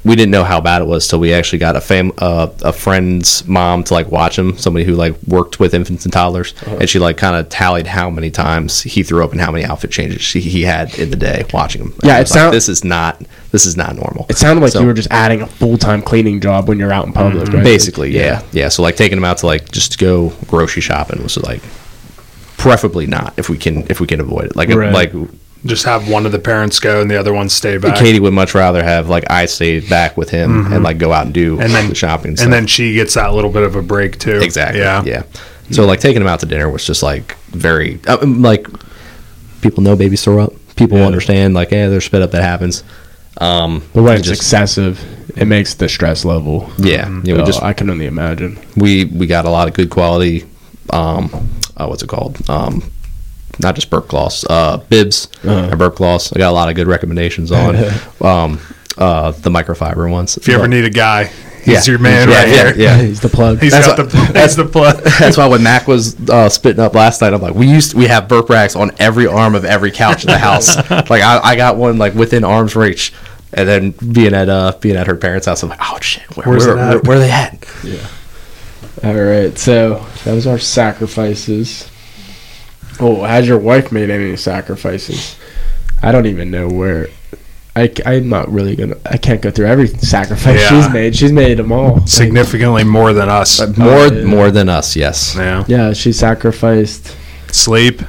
we didn't know how bad it was till we actually got a fam uh, a friend's mom to like watch him, somebody who like worked with infants and toddlers, Uh-huh. and she like kind of tallied how many times he threw up and how many outfit changes he, he had in the day watching him. Yeah, I it was like, this is not this is not normal. It sounded like So- you were just adding a full time cleaning job when you're out in public, right? Basically, yeah. yeah, So like taking them out to like just go grocery shopping was like preferably not if we can if we can avoid it. Like Right. like just have one of the parents go and the other one stay back. Katie would much rather have like I stay back with him and like go out and do Mm-hmm. and then the shopping and, and stuff. then she gets that little bit of a break too. exactly Yeah. yeah. So like taking them out to dinner was just like very uh, um, like people know babies throw up. People Yeah. understand like yeah, there's spit up that happens. Um, But when it's just excessive, it makes the stress level. yeah, yeah, we Oh, just I can only imagine. we we got a lot of good quality um uh, what's it called um not just burp gloss uh bibs Uh-huh. or burp gloss i got a lot of good recommendations on [LAUGHS] um uh the microfiber ones If you ever need a guy, he's Yeah. your man Yeah, right yeah, here. yeah. [LAUGHS] he's the plug. He's That's got what- the [LAUGHS] that's the plug. that's why when Mac was uh, spitting up last night, I'm like, we used we have burp racks on every arm of every couch in the house. like I, I got one like within arm's reach, and then being at uh being at her parents' house, I'm like, oh shit, where, Where's where, where, where are they at? Yeah. All right, so that was our sacrifices. Oh, has your wife made any sacrifices? I don't even know where. I, I'm not really gonna. I can't go through every sacrifice Yeah. she's made. She's made them all. Significantly more than us. Uh, more yeah. more than us, yes. Yeah. Yeah, she sacrificed Sleep,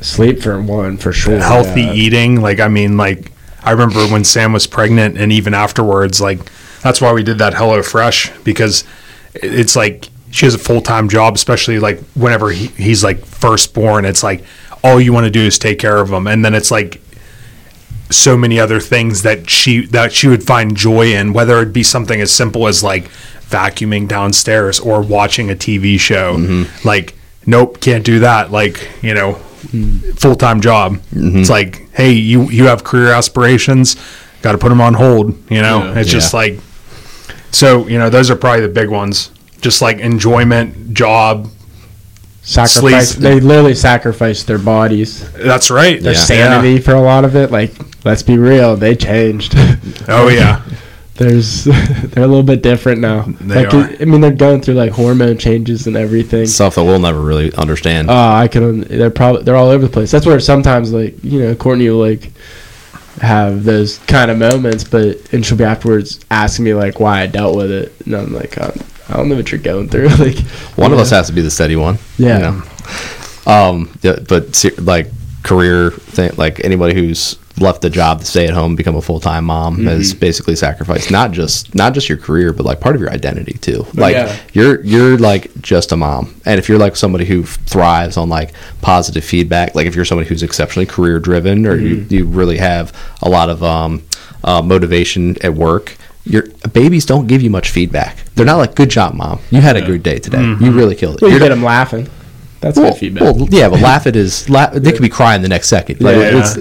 sleep for one for sure. healthy yeah. eating. Like I mean, like I remember when Sam was pregnant, and even afterwards, like that's why we did that Hello Fresh because it- it's like she has a full time job, especially like whenever he, he's like first born. It's like all you want to do is take care of him, and then it's like so many other things that she that she would find joy in, whether it be something as simple as like vacuuming downstairs or watching a TV show. Mm-hmm. Like, nope, can't do that. Like, you know, full time job. Mm-hmm. It's like, hey, you you have career aspirations, got to put them on hold. You know, Yeah. it's just like, so you know, those are probably the big ones. Just like enjoyment, job. Sacrifice. Sleep. They literally sacrificed their bodies, That's right. their Yeah. sanity for a lot of it. Like, let's be real, they changed. [LAUGHS] Oh yeah. There's [LAUGHS] they're a little bit different now. They like, are. I mean, they're going through like hormone changes and everything. Stuff that we'll never really understand. Oh, I can. They're probably they're all over the place. That's where sometimes like you know Courtney will like have those kind of moments, but and she'll be afterwards asking me like why I dealt with it, and I'm like I don't, I don't know what you're going through. [LAUGHS] like one of us has to be the steady one. Yeah. you know? Um, yeah, but ser- like career thing. Like anybody who's left a job to stay at home, become a full time mom, has basically sacrificed not just not just your career, but like part of your identity too. Like yeah. you're you're like just a mom, and if you're like somebody who thrives on like positive feedback, like if you're somebody who's exceptionally career driven, or you, you really have a lot of um, uh, motivation at work. Your babies don't give you much feedback. They're not like, "Good job, mom. You had a good day today. Mm-hmm. You really killed it." Well, you You're get them laughing. That's well, good feedback. well, yeah, but laughing is la- they could be crying the next second. Like, Yeah. it's,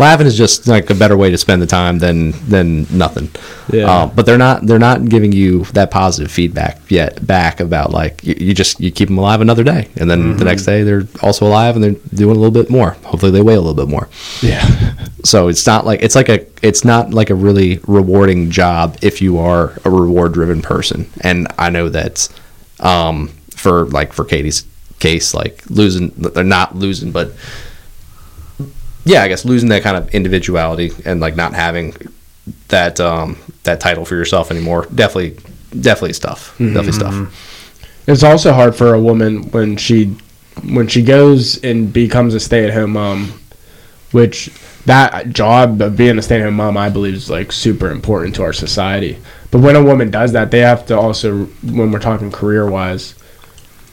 laughing is just like a better way to spend the time than than nothing. Yeah. Uh, but they're not they're not giving you that positive feedback yet back about like you, you just you keep them alive another day, and then the next day they're also alive and they're doing a little bit more. Hopefully they weigh a little bit more. yeah. [LAUGHS] So it's not like it's like a it's not like a really rewarding job if you are a reward driven person. And I know that um, for like for Katie's case, like losing they're not losing, but yeah, I guess losing that kind of individuality and like not having that um, that title for yourself anymore definitely definitely is tough. Definitely stuff. It's also hard for a woman when she when she goes and becomes a stay at home mom, which that job of being a stay at home mom I believe is like super important to our society. But when a woman does that, they have to also when we're talking career wise,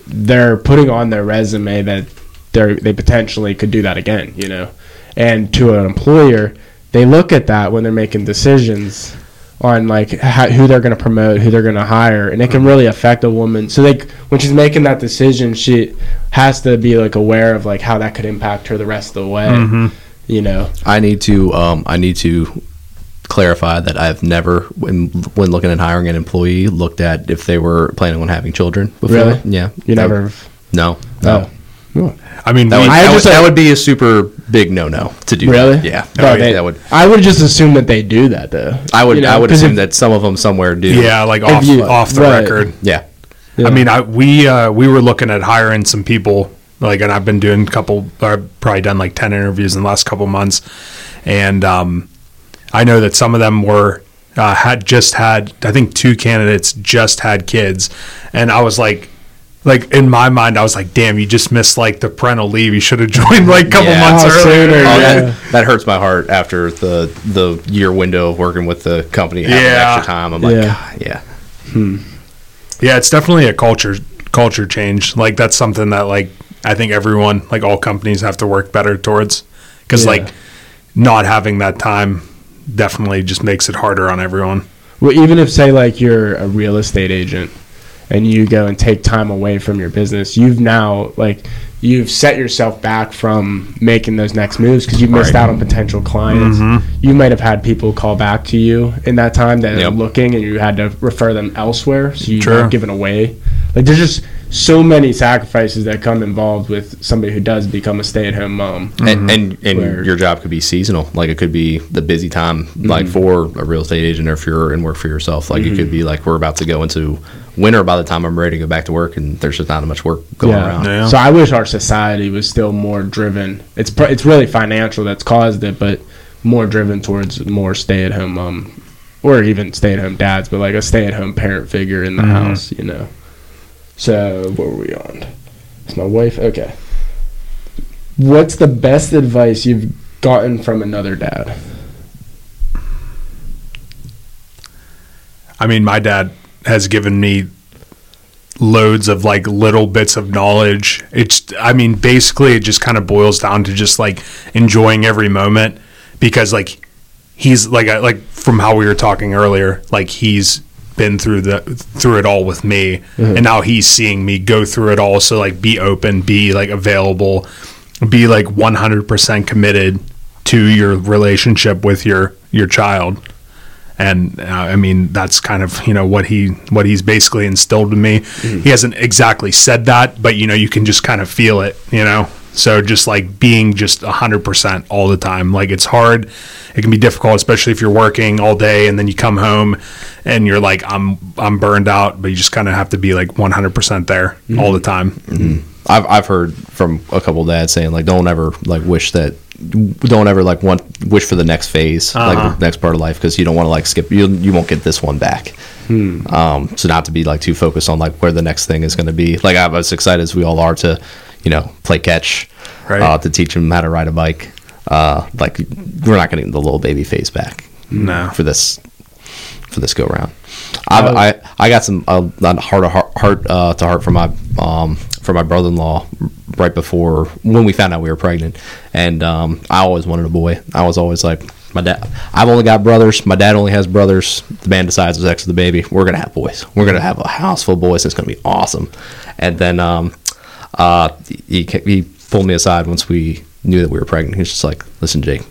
they're putting on their resume that they they potentially could do that again, you know. And to an employer, they look at that when they're making decisions on like how, who they're going to promote, who they're going to hire, and it can really affect a woman. So like when she's making that decision, she has to be like aware of like how that could impact her the rest of the way. You know, I need to um, I need to clarify that I've never when when looking at hiring an employee looked at if they were planning on having children before. Really? Yeah. you never. No. No. Oh, I mean, That we, would, I that, just, would, that would be a super big no no to do. really? That. Yeah. No, Oh, they- that would. I would just assume that they do that though. I would. You know, I would 'cause assume if- that some of them somewhere do. yeah, like off you- off the right. record. Yeah. Yeah. I mean, I we uh, we were looking at hiring some people. Like, and I've been doing a couple. I've probably done like ten interviews in the last couple months, and um, I know that some of them were uh, had just had. I think two candidates just had kids, and I was like. Like in my mind, I was like, "Damn, you just missed like the parental leave. You should have [LAUGHS] joined like a couple Yeah. months Oh, earlier." sooner, Oh, Yeah. that, that hurts my heart after the the year window of working with the company having Yeah. extra time. I'm like, Yeah. Yeah. Hmm. Yeah, it's definitely a culture culture change. Like that's something that like I think everyone, like all companies, have to work better towards. Because Yeah. like not having that time definitely just makes it harder on everyone. Well, even if say like you're a real estate agent and you go and take time away from your business, you've now like you've set yourself back from making those next moves because you've missed Right. out on potential clients. Mhm. You might have had people call back to you in that time that Yep. are looking, and you had to refer them elsewhere, so you're True. not giving away. Like there's just so many sacrifices that come involved with somebody who does become a stay-at-home mom. And and, mm-hmm. and Where- your job could be seasonal. Like it could be the busy time, like mm-hmm. for a real estate agent, or if you're in work for yourself. Like it could mm-hmm. be like we're about to go into winter by the time I'm ready to go back to work, and there's just not much work going around. Yeah. So I wish our society was still more driven. It's pr- it's really financial that's caused it, but more driven towards more stay at home um or even stay at home dads, but like a stay at home parent figure in the Mhm. house, you know. So what were we on? It's my wife. Okay. What's the best advice you've gotten from another dad? I mean, my dad has given me loads of like little bits of knowledge. It's, I mean, basically, it just kind of boils down to just like enjoying every moment because, like, he's like, I, like from how we were talking earlier, like he's been through the through it all with me, mm-hmm. and now he's seeing me go through it all. So like, be open, be like available, be like one hundred percent committed to your relationship with your your child and uh, I mean that's kind of you know what he what he's basically instilled in me. Mm-hmm. He hasn't exactly said that, but you know you can just kind of feel it, you know. So just like being just hundred percent all the time, like it's hard. It can be difficult, especially if you're working all day and then you come home and you're like I'm I'm burned out, but you just kind of have to be like one hundred percent there mm-hmm. all the time. Mm-hmm. I've I've heard from a couple dads saying like don't ever like wish that don't ever like want wish for the next phase like Uh-huh. the next part of life because you don't want to like skip you you won't get this one back. Um, so not to be like too focused on like where the next thing is going to be. Like I'm as excited as we all are to you know play catch Right. uh, to teach him how to ride a bike. Uh, like we're not getting the little baby phase back No. for this for this go round. I, I I got some uh, heart to heart, heart uh, to heart from my um from my brother in law right before when we found out we were pregnant, and um, I always wanted a boy. I was always like my dad. I've only got brothers. My dad only has brothers. The man decides the sex of the baby. We're gonna have boys. We're gonna have a house full of boys. It's gonna be awesome. And then um, uh, he he pulled me aside once we knew that we were pregnant. He was just like, "Listen, Jake,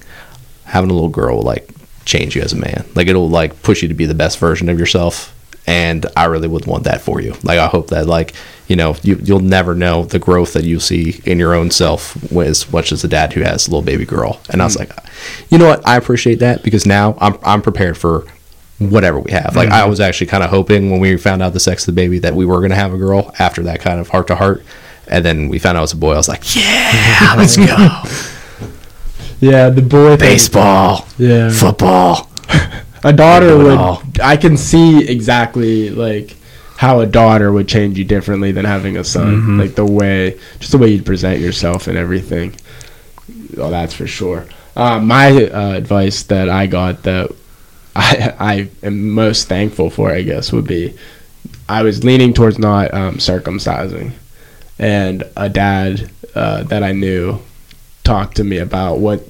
having a little girl like change you as a man. Like it'll like push you to be the best version of yourself. And I really would want that for you. Like I hope that like you know you you'll never know the growth that you see in your own self as much as a dad who has a little baby girl. And I was mm. like, you know what? I appreciate that because now I'm I'm prepared for whatever we have. Like I mm-hmm. was actually kind of hoping when we found out the sex of the baby that we were going to have a girl after that kind of heart to heart. And then we found out it was a boy. I was like, yeah, [LAUGHS] let's go. [LAUGHS] Yeah, the boy thing- Baseball, Yeah, football. [LAUGHS] a daughter would. I can see exactly like how a daughter would change you differently than having a son. Mm-hmm. Like the way, just the way you'd present yourself and everything. Oh, that's for sure. Uh, my uh, advice that I got that [LAUGHS] I I am most thankful for, I guess, would be I was leaning towards not um, circumcising, and a dad uh, that I knew talked to me about what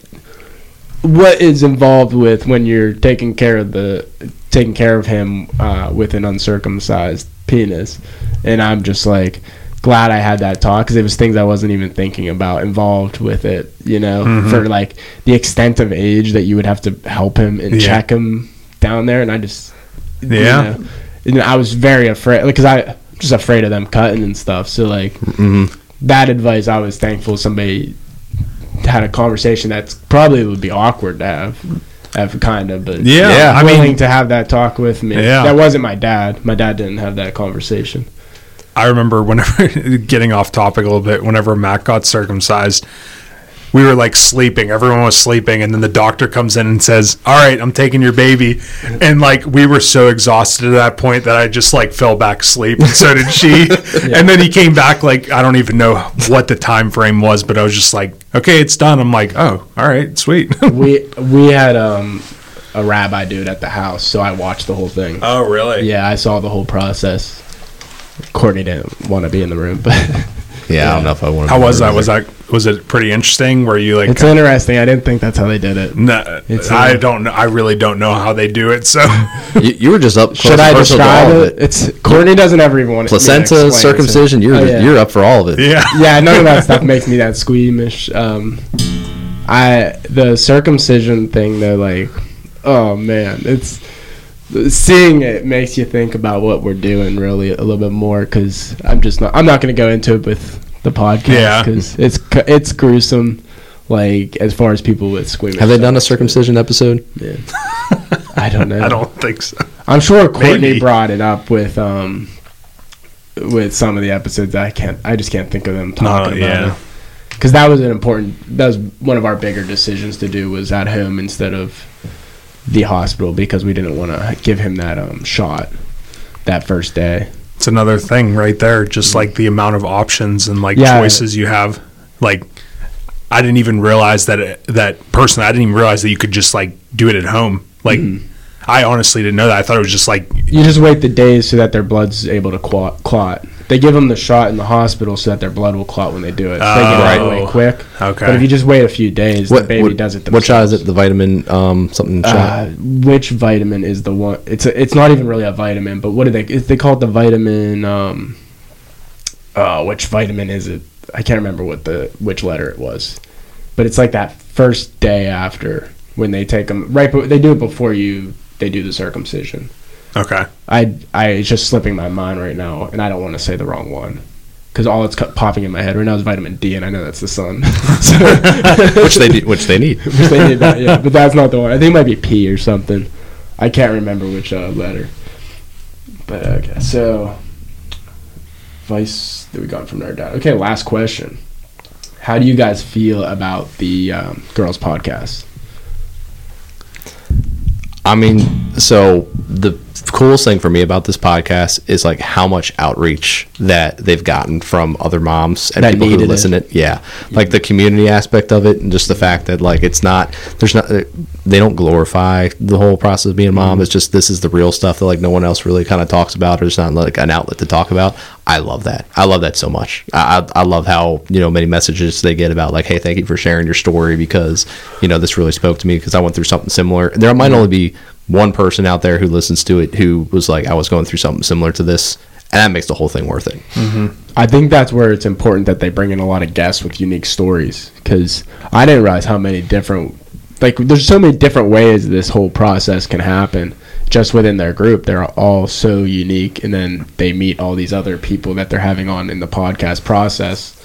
what is involved with when you're taking care of the taking care of him uh, with an uncircumcised penis, and I'm just like glad I had that talk because it was things I wasn't even thinking about involved with it. You know, Mhm. for like the extent of age that you would have to help him and Yeah. check him down there, and I just you Yeah. know, and I was very afraid because I I'm just afraid of them cutting and stuff. So like hmm that advice, I was thankful somebody had a conversation that's probably would be awkward to have, have kind of, but Yeah, Yeah, I willing mean, to have that talk with me. Yeah. That wasn't my dad. My dad didn't have that conversation. I remember whenever [LAUGHS] getting off topic a little bit, whenever Mac got circumcised, we were like sleeping. Everyone was sleeping, and then the doctor comes in and says, "All right, I'm taking your baby." And like we were so exhausted at that point that I just like fell back asleep, and so did she. [LAUGHS] And then he came back like I don't even know what the time frame was, but I was just like, "Okay, it's done." I'm like, "Oh, all right, sweet." [LAUGHS] we we had um, a rabbi dude at the house, so I watched the whole thing. oh, really? yeah, I saw the whole process. Courtney didn't want to be in the room, but Yeah, I don't know if I want. How was that? Was that was it pretty interesting? Were you like? it's interesting. I didn't think that's how they did it. No, It's, I uh, don't know. I really don't know how they do it. So [LAUGHS] you, you were just up close Should I and personal to describe all it? It's Courtney doesn't ever even want to Placenta, circumcision. You're Oh, yeah. you're up for all of it. yeah, [LAUGHS] yeah, none of that [LAUGHS] stuff makes me that squeamish. Um, I the circumcision thing though, like, oh man, it's seeing it makes you think about what we're doing really a little bit more because I'm just not. I'm not going to go into it with the podcast Yeah. because it's it's gruesome. Like as far as people with squeamish, Have they done a stomachs, circumcision episode? Yeah. [LAUGHS] I don't know. I don't think so. I'm sure Courtney Maybe. brought it up with um with some of the episodes. I can't. I just can't think of them talking No, about yeah. it. Because that was an important. That was one of our bigger decisions to do was at home instead of the hospital because we didn't want to give him that um shot that first day. It's another thing right there. Just like the amount of options and like Yeah. choices you have. Like, I didn't even realize that it, that personally. I didn't even realize that you could just like do it at home. Like, hmm. I honestly didn't know that. I thought it was just like You just wait the days so that their blood's able to clot. clot. They give them the shot in the hospital so that their blood will clot when they do it. So they get it out of the way Oh. quick. okay. But if you just wait a few days, the baby what, does it. What shot is it? The vitamin um something shot. Uh, which vitamin is the one? It's a, it's not even really a vitamin, but what do they? Is they call it the vitamin? Um, uh, which vitamin is it? I can't remember what the which letter it was, but it's like that first day after when they take them. Right, but they do it before you. They do the circumcision. Okay. I I it's just slipping my mind right now, and I don't want to say the wrong one. Because all that's popping in my head right now is vitamin D, and I know that's the sun. So- which they do, which they need. which they did [LAUGHS] that, yeah, but that's not the one. I think it might be P or something. I can't remember which uh, letter. But okay, so vice that we got from our dad. Okay, last question. How do you guys feel about the um, girls' podcast? I mean, so the coolest thing for me about this podcast is like how much outreach that they've gotten from other moms and That people who needed it. listen it. Yeah, like the community aspect of it, and just the fact that like it's not there's not they don't glorify the whole process of being a Mm-hmm. mom. It's just this is the real stuff that like no one else really kind of talks about, or there's not like an outlet to talk about. I love that. I love that so much. I, I I love how you know many messages they get about like, hey, thank you for sharing your story because you know this really spoke to me because I went through something similar. There might only be one person out there who listens to it who was like, I was going through something similar to this, and that makes the whole thing worth it. I think that's where it's important that they bring in a lot of guests with unique stories because I didn't realize how many different like there's so many different ways this whole process can happen just within their group they're all so unique and then they meet all these other people that they're having on in the podcast process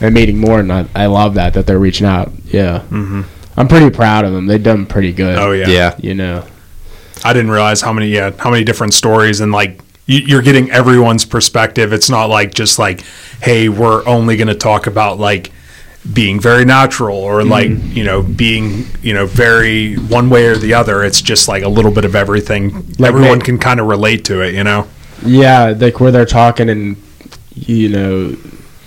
and meeting more and I, I love that that they're reaching out yeah mm-hmm. I'm pretty proud of them they've done pretty good Oh yeah. Yeah. you know I didn't realize how many yeah how many different stories and like you, you're getting everyone's perspective. It's not like just like hey we're only going to talk about like being very natural or mm-hmm. like you know being you know very one way or the other. It's just like a little bit of everything. Like Everyone they- can kind of relate to it. You know. Yeah, like where they're talking and you know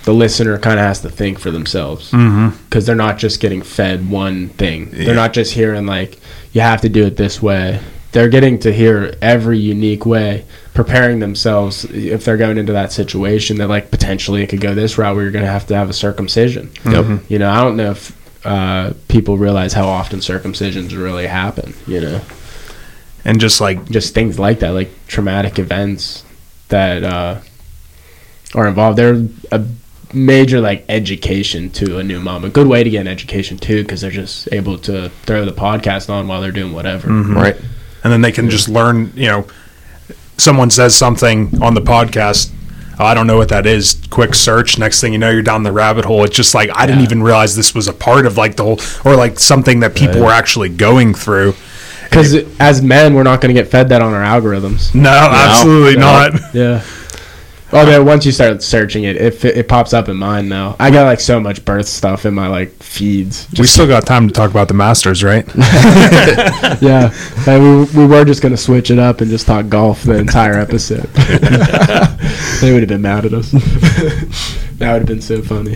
the listener kind of has to think for themselves mm-hmm. because they're not just getting fed one thing. Yeah. They're not just hearing like you have to do it this way. They're getting to hear every unique way, preparing themselves if they're going into that situation that like potentially it could go this route where you're going to have to have a circumcision. Yep. You know, I don't know if uh, people realize how often circumcisions really happen. You know And just like just things like that, like traumatic events that uh, are involved. They're a major like education to a new mom. A good way to get an education too, because they're just able to throw the podcast on while they're doing whatever. Right. And then they can just learn you know someone says something on the podcast oh, i don't know what that is quick search next thing you know you're down the rabbit hole it's just like i didn't Yeah. even realize this was a part of like the whole or like something that people Right. were actually going through Because as men, we're not going to get fed that on our algorithms. no, absolutely No. not Yeah. Although once you start searching it, it, it pops up in mine now. I got like so much birth stuff in my like feeds. we still got time to talk about the masters right [LAUGHS] Yeah, and we, we were just gonna switch it up and just talk golf the entire episode. [LAUGHS] they would have been mad at us. [LAUGHS] that would have been so funny.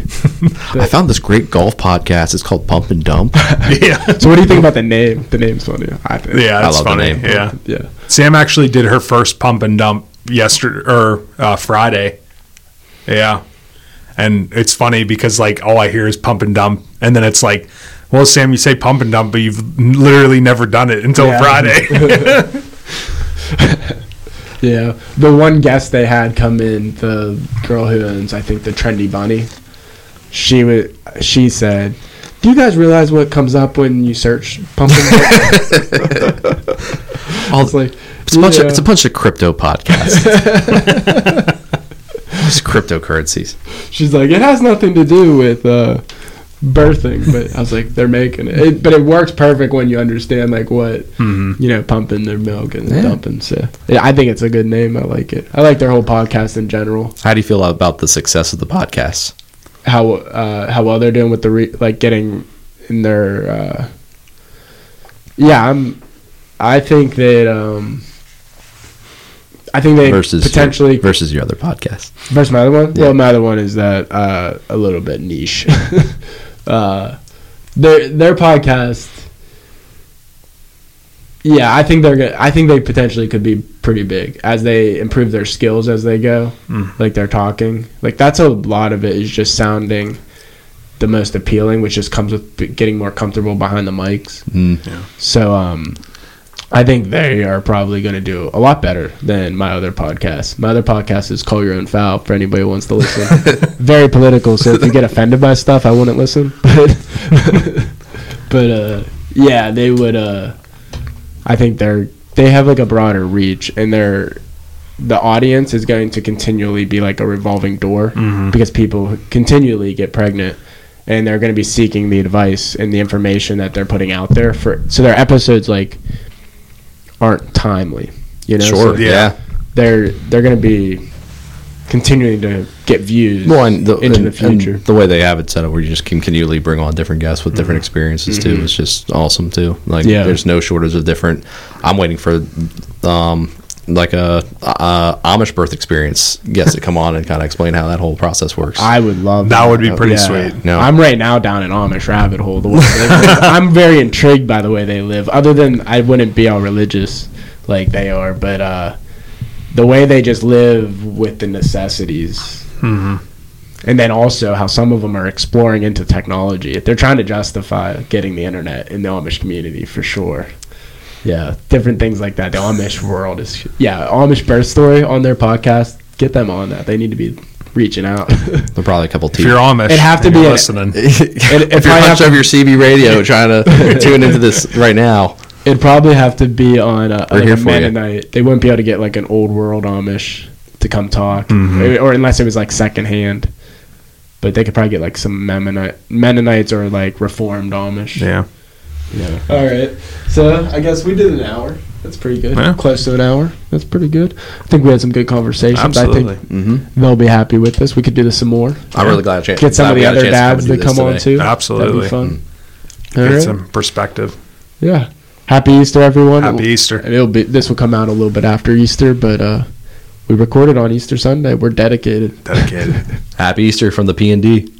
I found this great golf podcast. It's called Pump and Dump. yeah So, what do you think about the name? The name's funny. I think. yeah that's love the name. yeah Yeah. sam actually did her first pump and dump yesterday or uh, friday yeah and it's funny because like all i hear is pump and dump and then it's like well sam you say pump and dump but you've literally never done it until Yeah. friday [LAUGHS] [LAUGHS] Yeah. The one guest they had come in, the girl who owns, I think, the Trendy Bunny. She would. She said, "Do you guys realize what comes up when you search pumpkin?" [LAUGHS] I was like, It's a bunch yeah. of it's a bunch of crypto podcasts. [LAUGHS] Just cryptocurrencies. She's like, it has nothing to do with uh, birthing, but I was like, they're making it. it. But it works perfect when you understand like what you know, pumping their milk and Yeah. dumping. So yeah, I think it's a good name. I like it. I like their whole podcast in general. How do you feel about the success of the podcast? How uh, how well they're doing with the re- like getting in their. Uh, yeah, I'm. I think that. Um, I think they Versus potentially your, versus your other podcast. Versus my other one? Yeah. Well, my other one is that uh, a little bit niche. [LAUGHS] uh, their their podcast. Yeah, I think they're gonna. I think they potentially could be pretty big as they improve their skills as they go. Like they're talking. Like that's a lot of it is just sounding the most appealing, which just comes with getting more comfortable behind the mics. Mm. So um, I think they are probably going to do a lot better than my other podcast. My other podcast is Call Your Own Foul for anybody who wants to listen. [LAUGHS] Very political, so if you get offended by stuff, I wouldn't listen. [LAUGHS] But but uh, yeah, they would. Uh, I think they're they have like a broader reach, and they're the audience is going to continually be like a revolving door because people continually get pregnant and they're going to be seeking the advice and the information that they're putting out there for so their episodes like aren't timely you know Sure. So yeah. they're they're going to be continuing to get views Well, and the, into and- the future the way they have it set up, where you just continually bring on different guests with different experiences too, is just awesome too. Like, Yeah. there's no shortage of different. I'm waiting for um, like a, a Amish birth experience guest to come on and kind of explain how that whole process works. I would love That would be pretty sweet. No. I'm right now down an Amish rabbit hole. The way. [LAUGHS] I'm very intrigued by the way they live. Other than I wouldn't be all religious like they are, but uh, the way they just live with the necessities. And then also how some of them are exploring into technology. They're trying to justify getting the internet in the Amish community for sure. Yeah, different things like that. The Amish world is yeah, Amish birth story on their podcast. Get them on that. They need to be reaching out. [LAUGHS] They're probably a couple If you're teeth. Amish, It'd have to be you're a- listening. [LAUGHS] if if you're I have hunched to- over your CB radio [LAUGHS] trying to tune into this right now, It'd probably have to be on a, We're like here a for you. Mennonite. They wouldn't be able to get like an old world Amish to come talk, Mm-hmm. or, or unless it was like secondhand. But they could probably get like some Mennonite Mennonites or like Reformed Amish. Yeah. Yeah. All right. So I guess we did an hour. That's pretty good. Yeah. Close to an hour. That's pretty good. I think we had some good conversations. Absolutely. I think they'll be happy with this. We could do this some more. I'm really glad I chance. Get some of the other dads to to come come on too. Absolutely. That'd be fun. All Get right. some perspective. Yeah. Happy Easter, everyone. Happy Easter. And it'll be this will come out a little bit after Easter, but uh, we recorded on Easter Sunday. We're dedicated. Dedicated. [LAUGHS] Happy Easter from the P and D.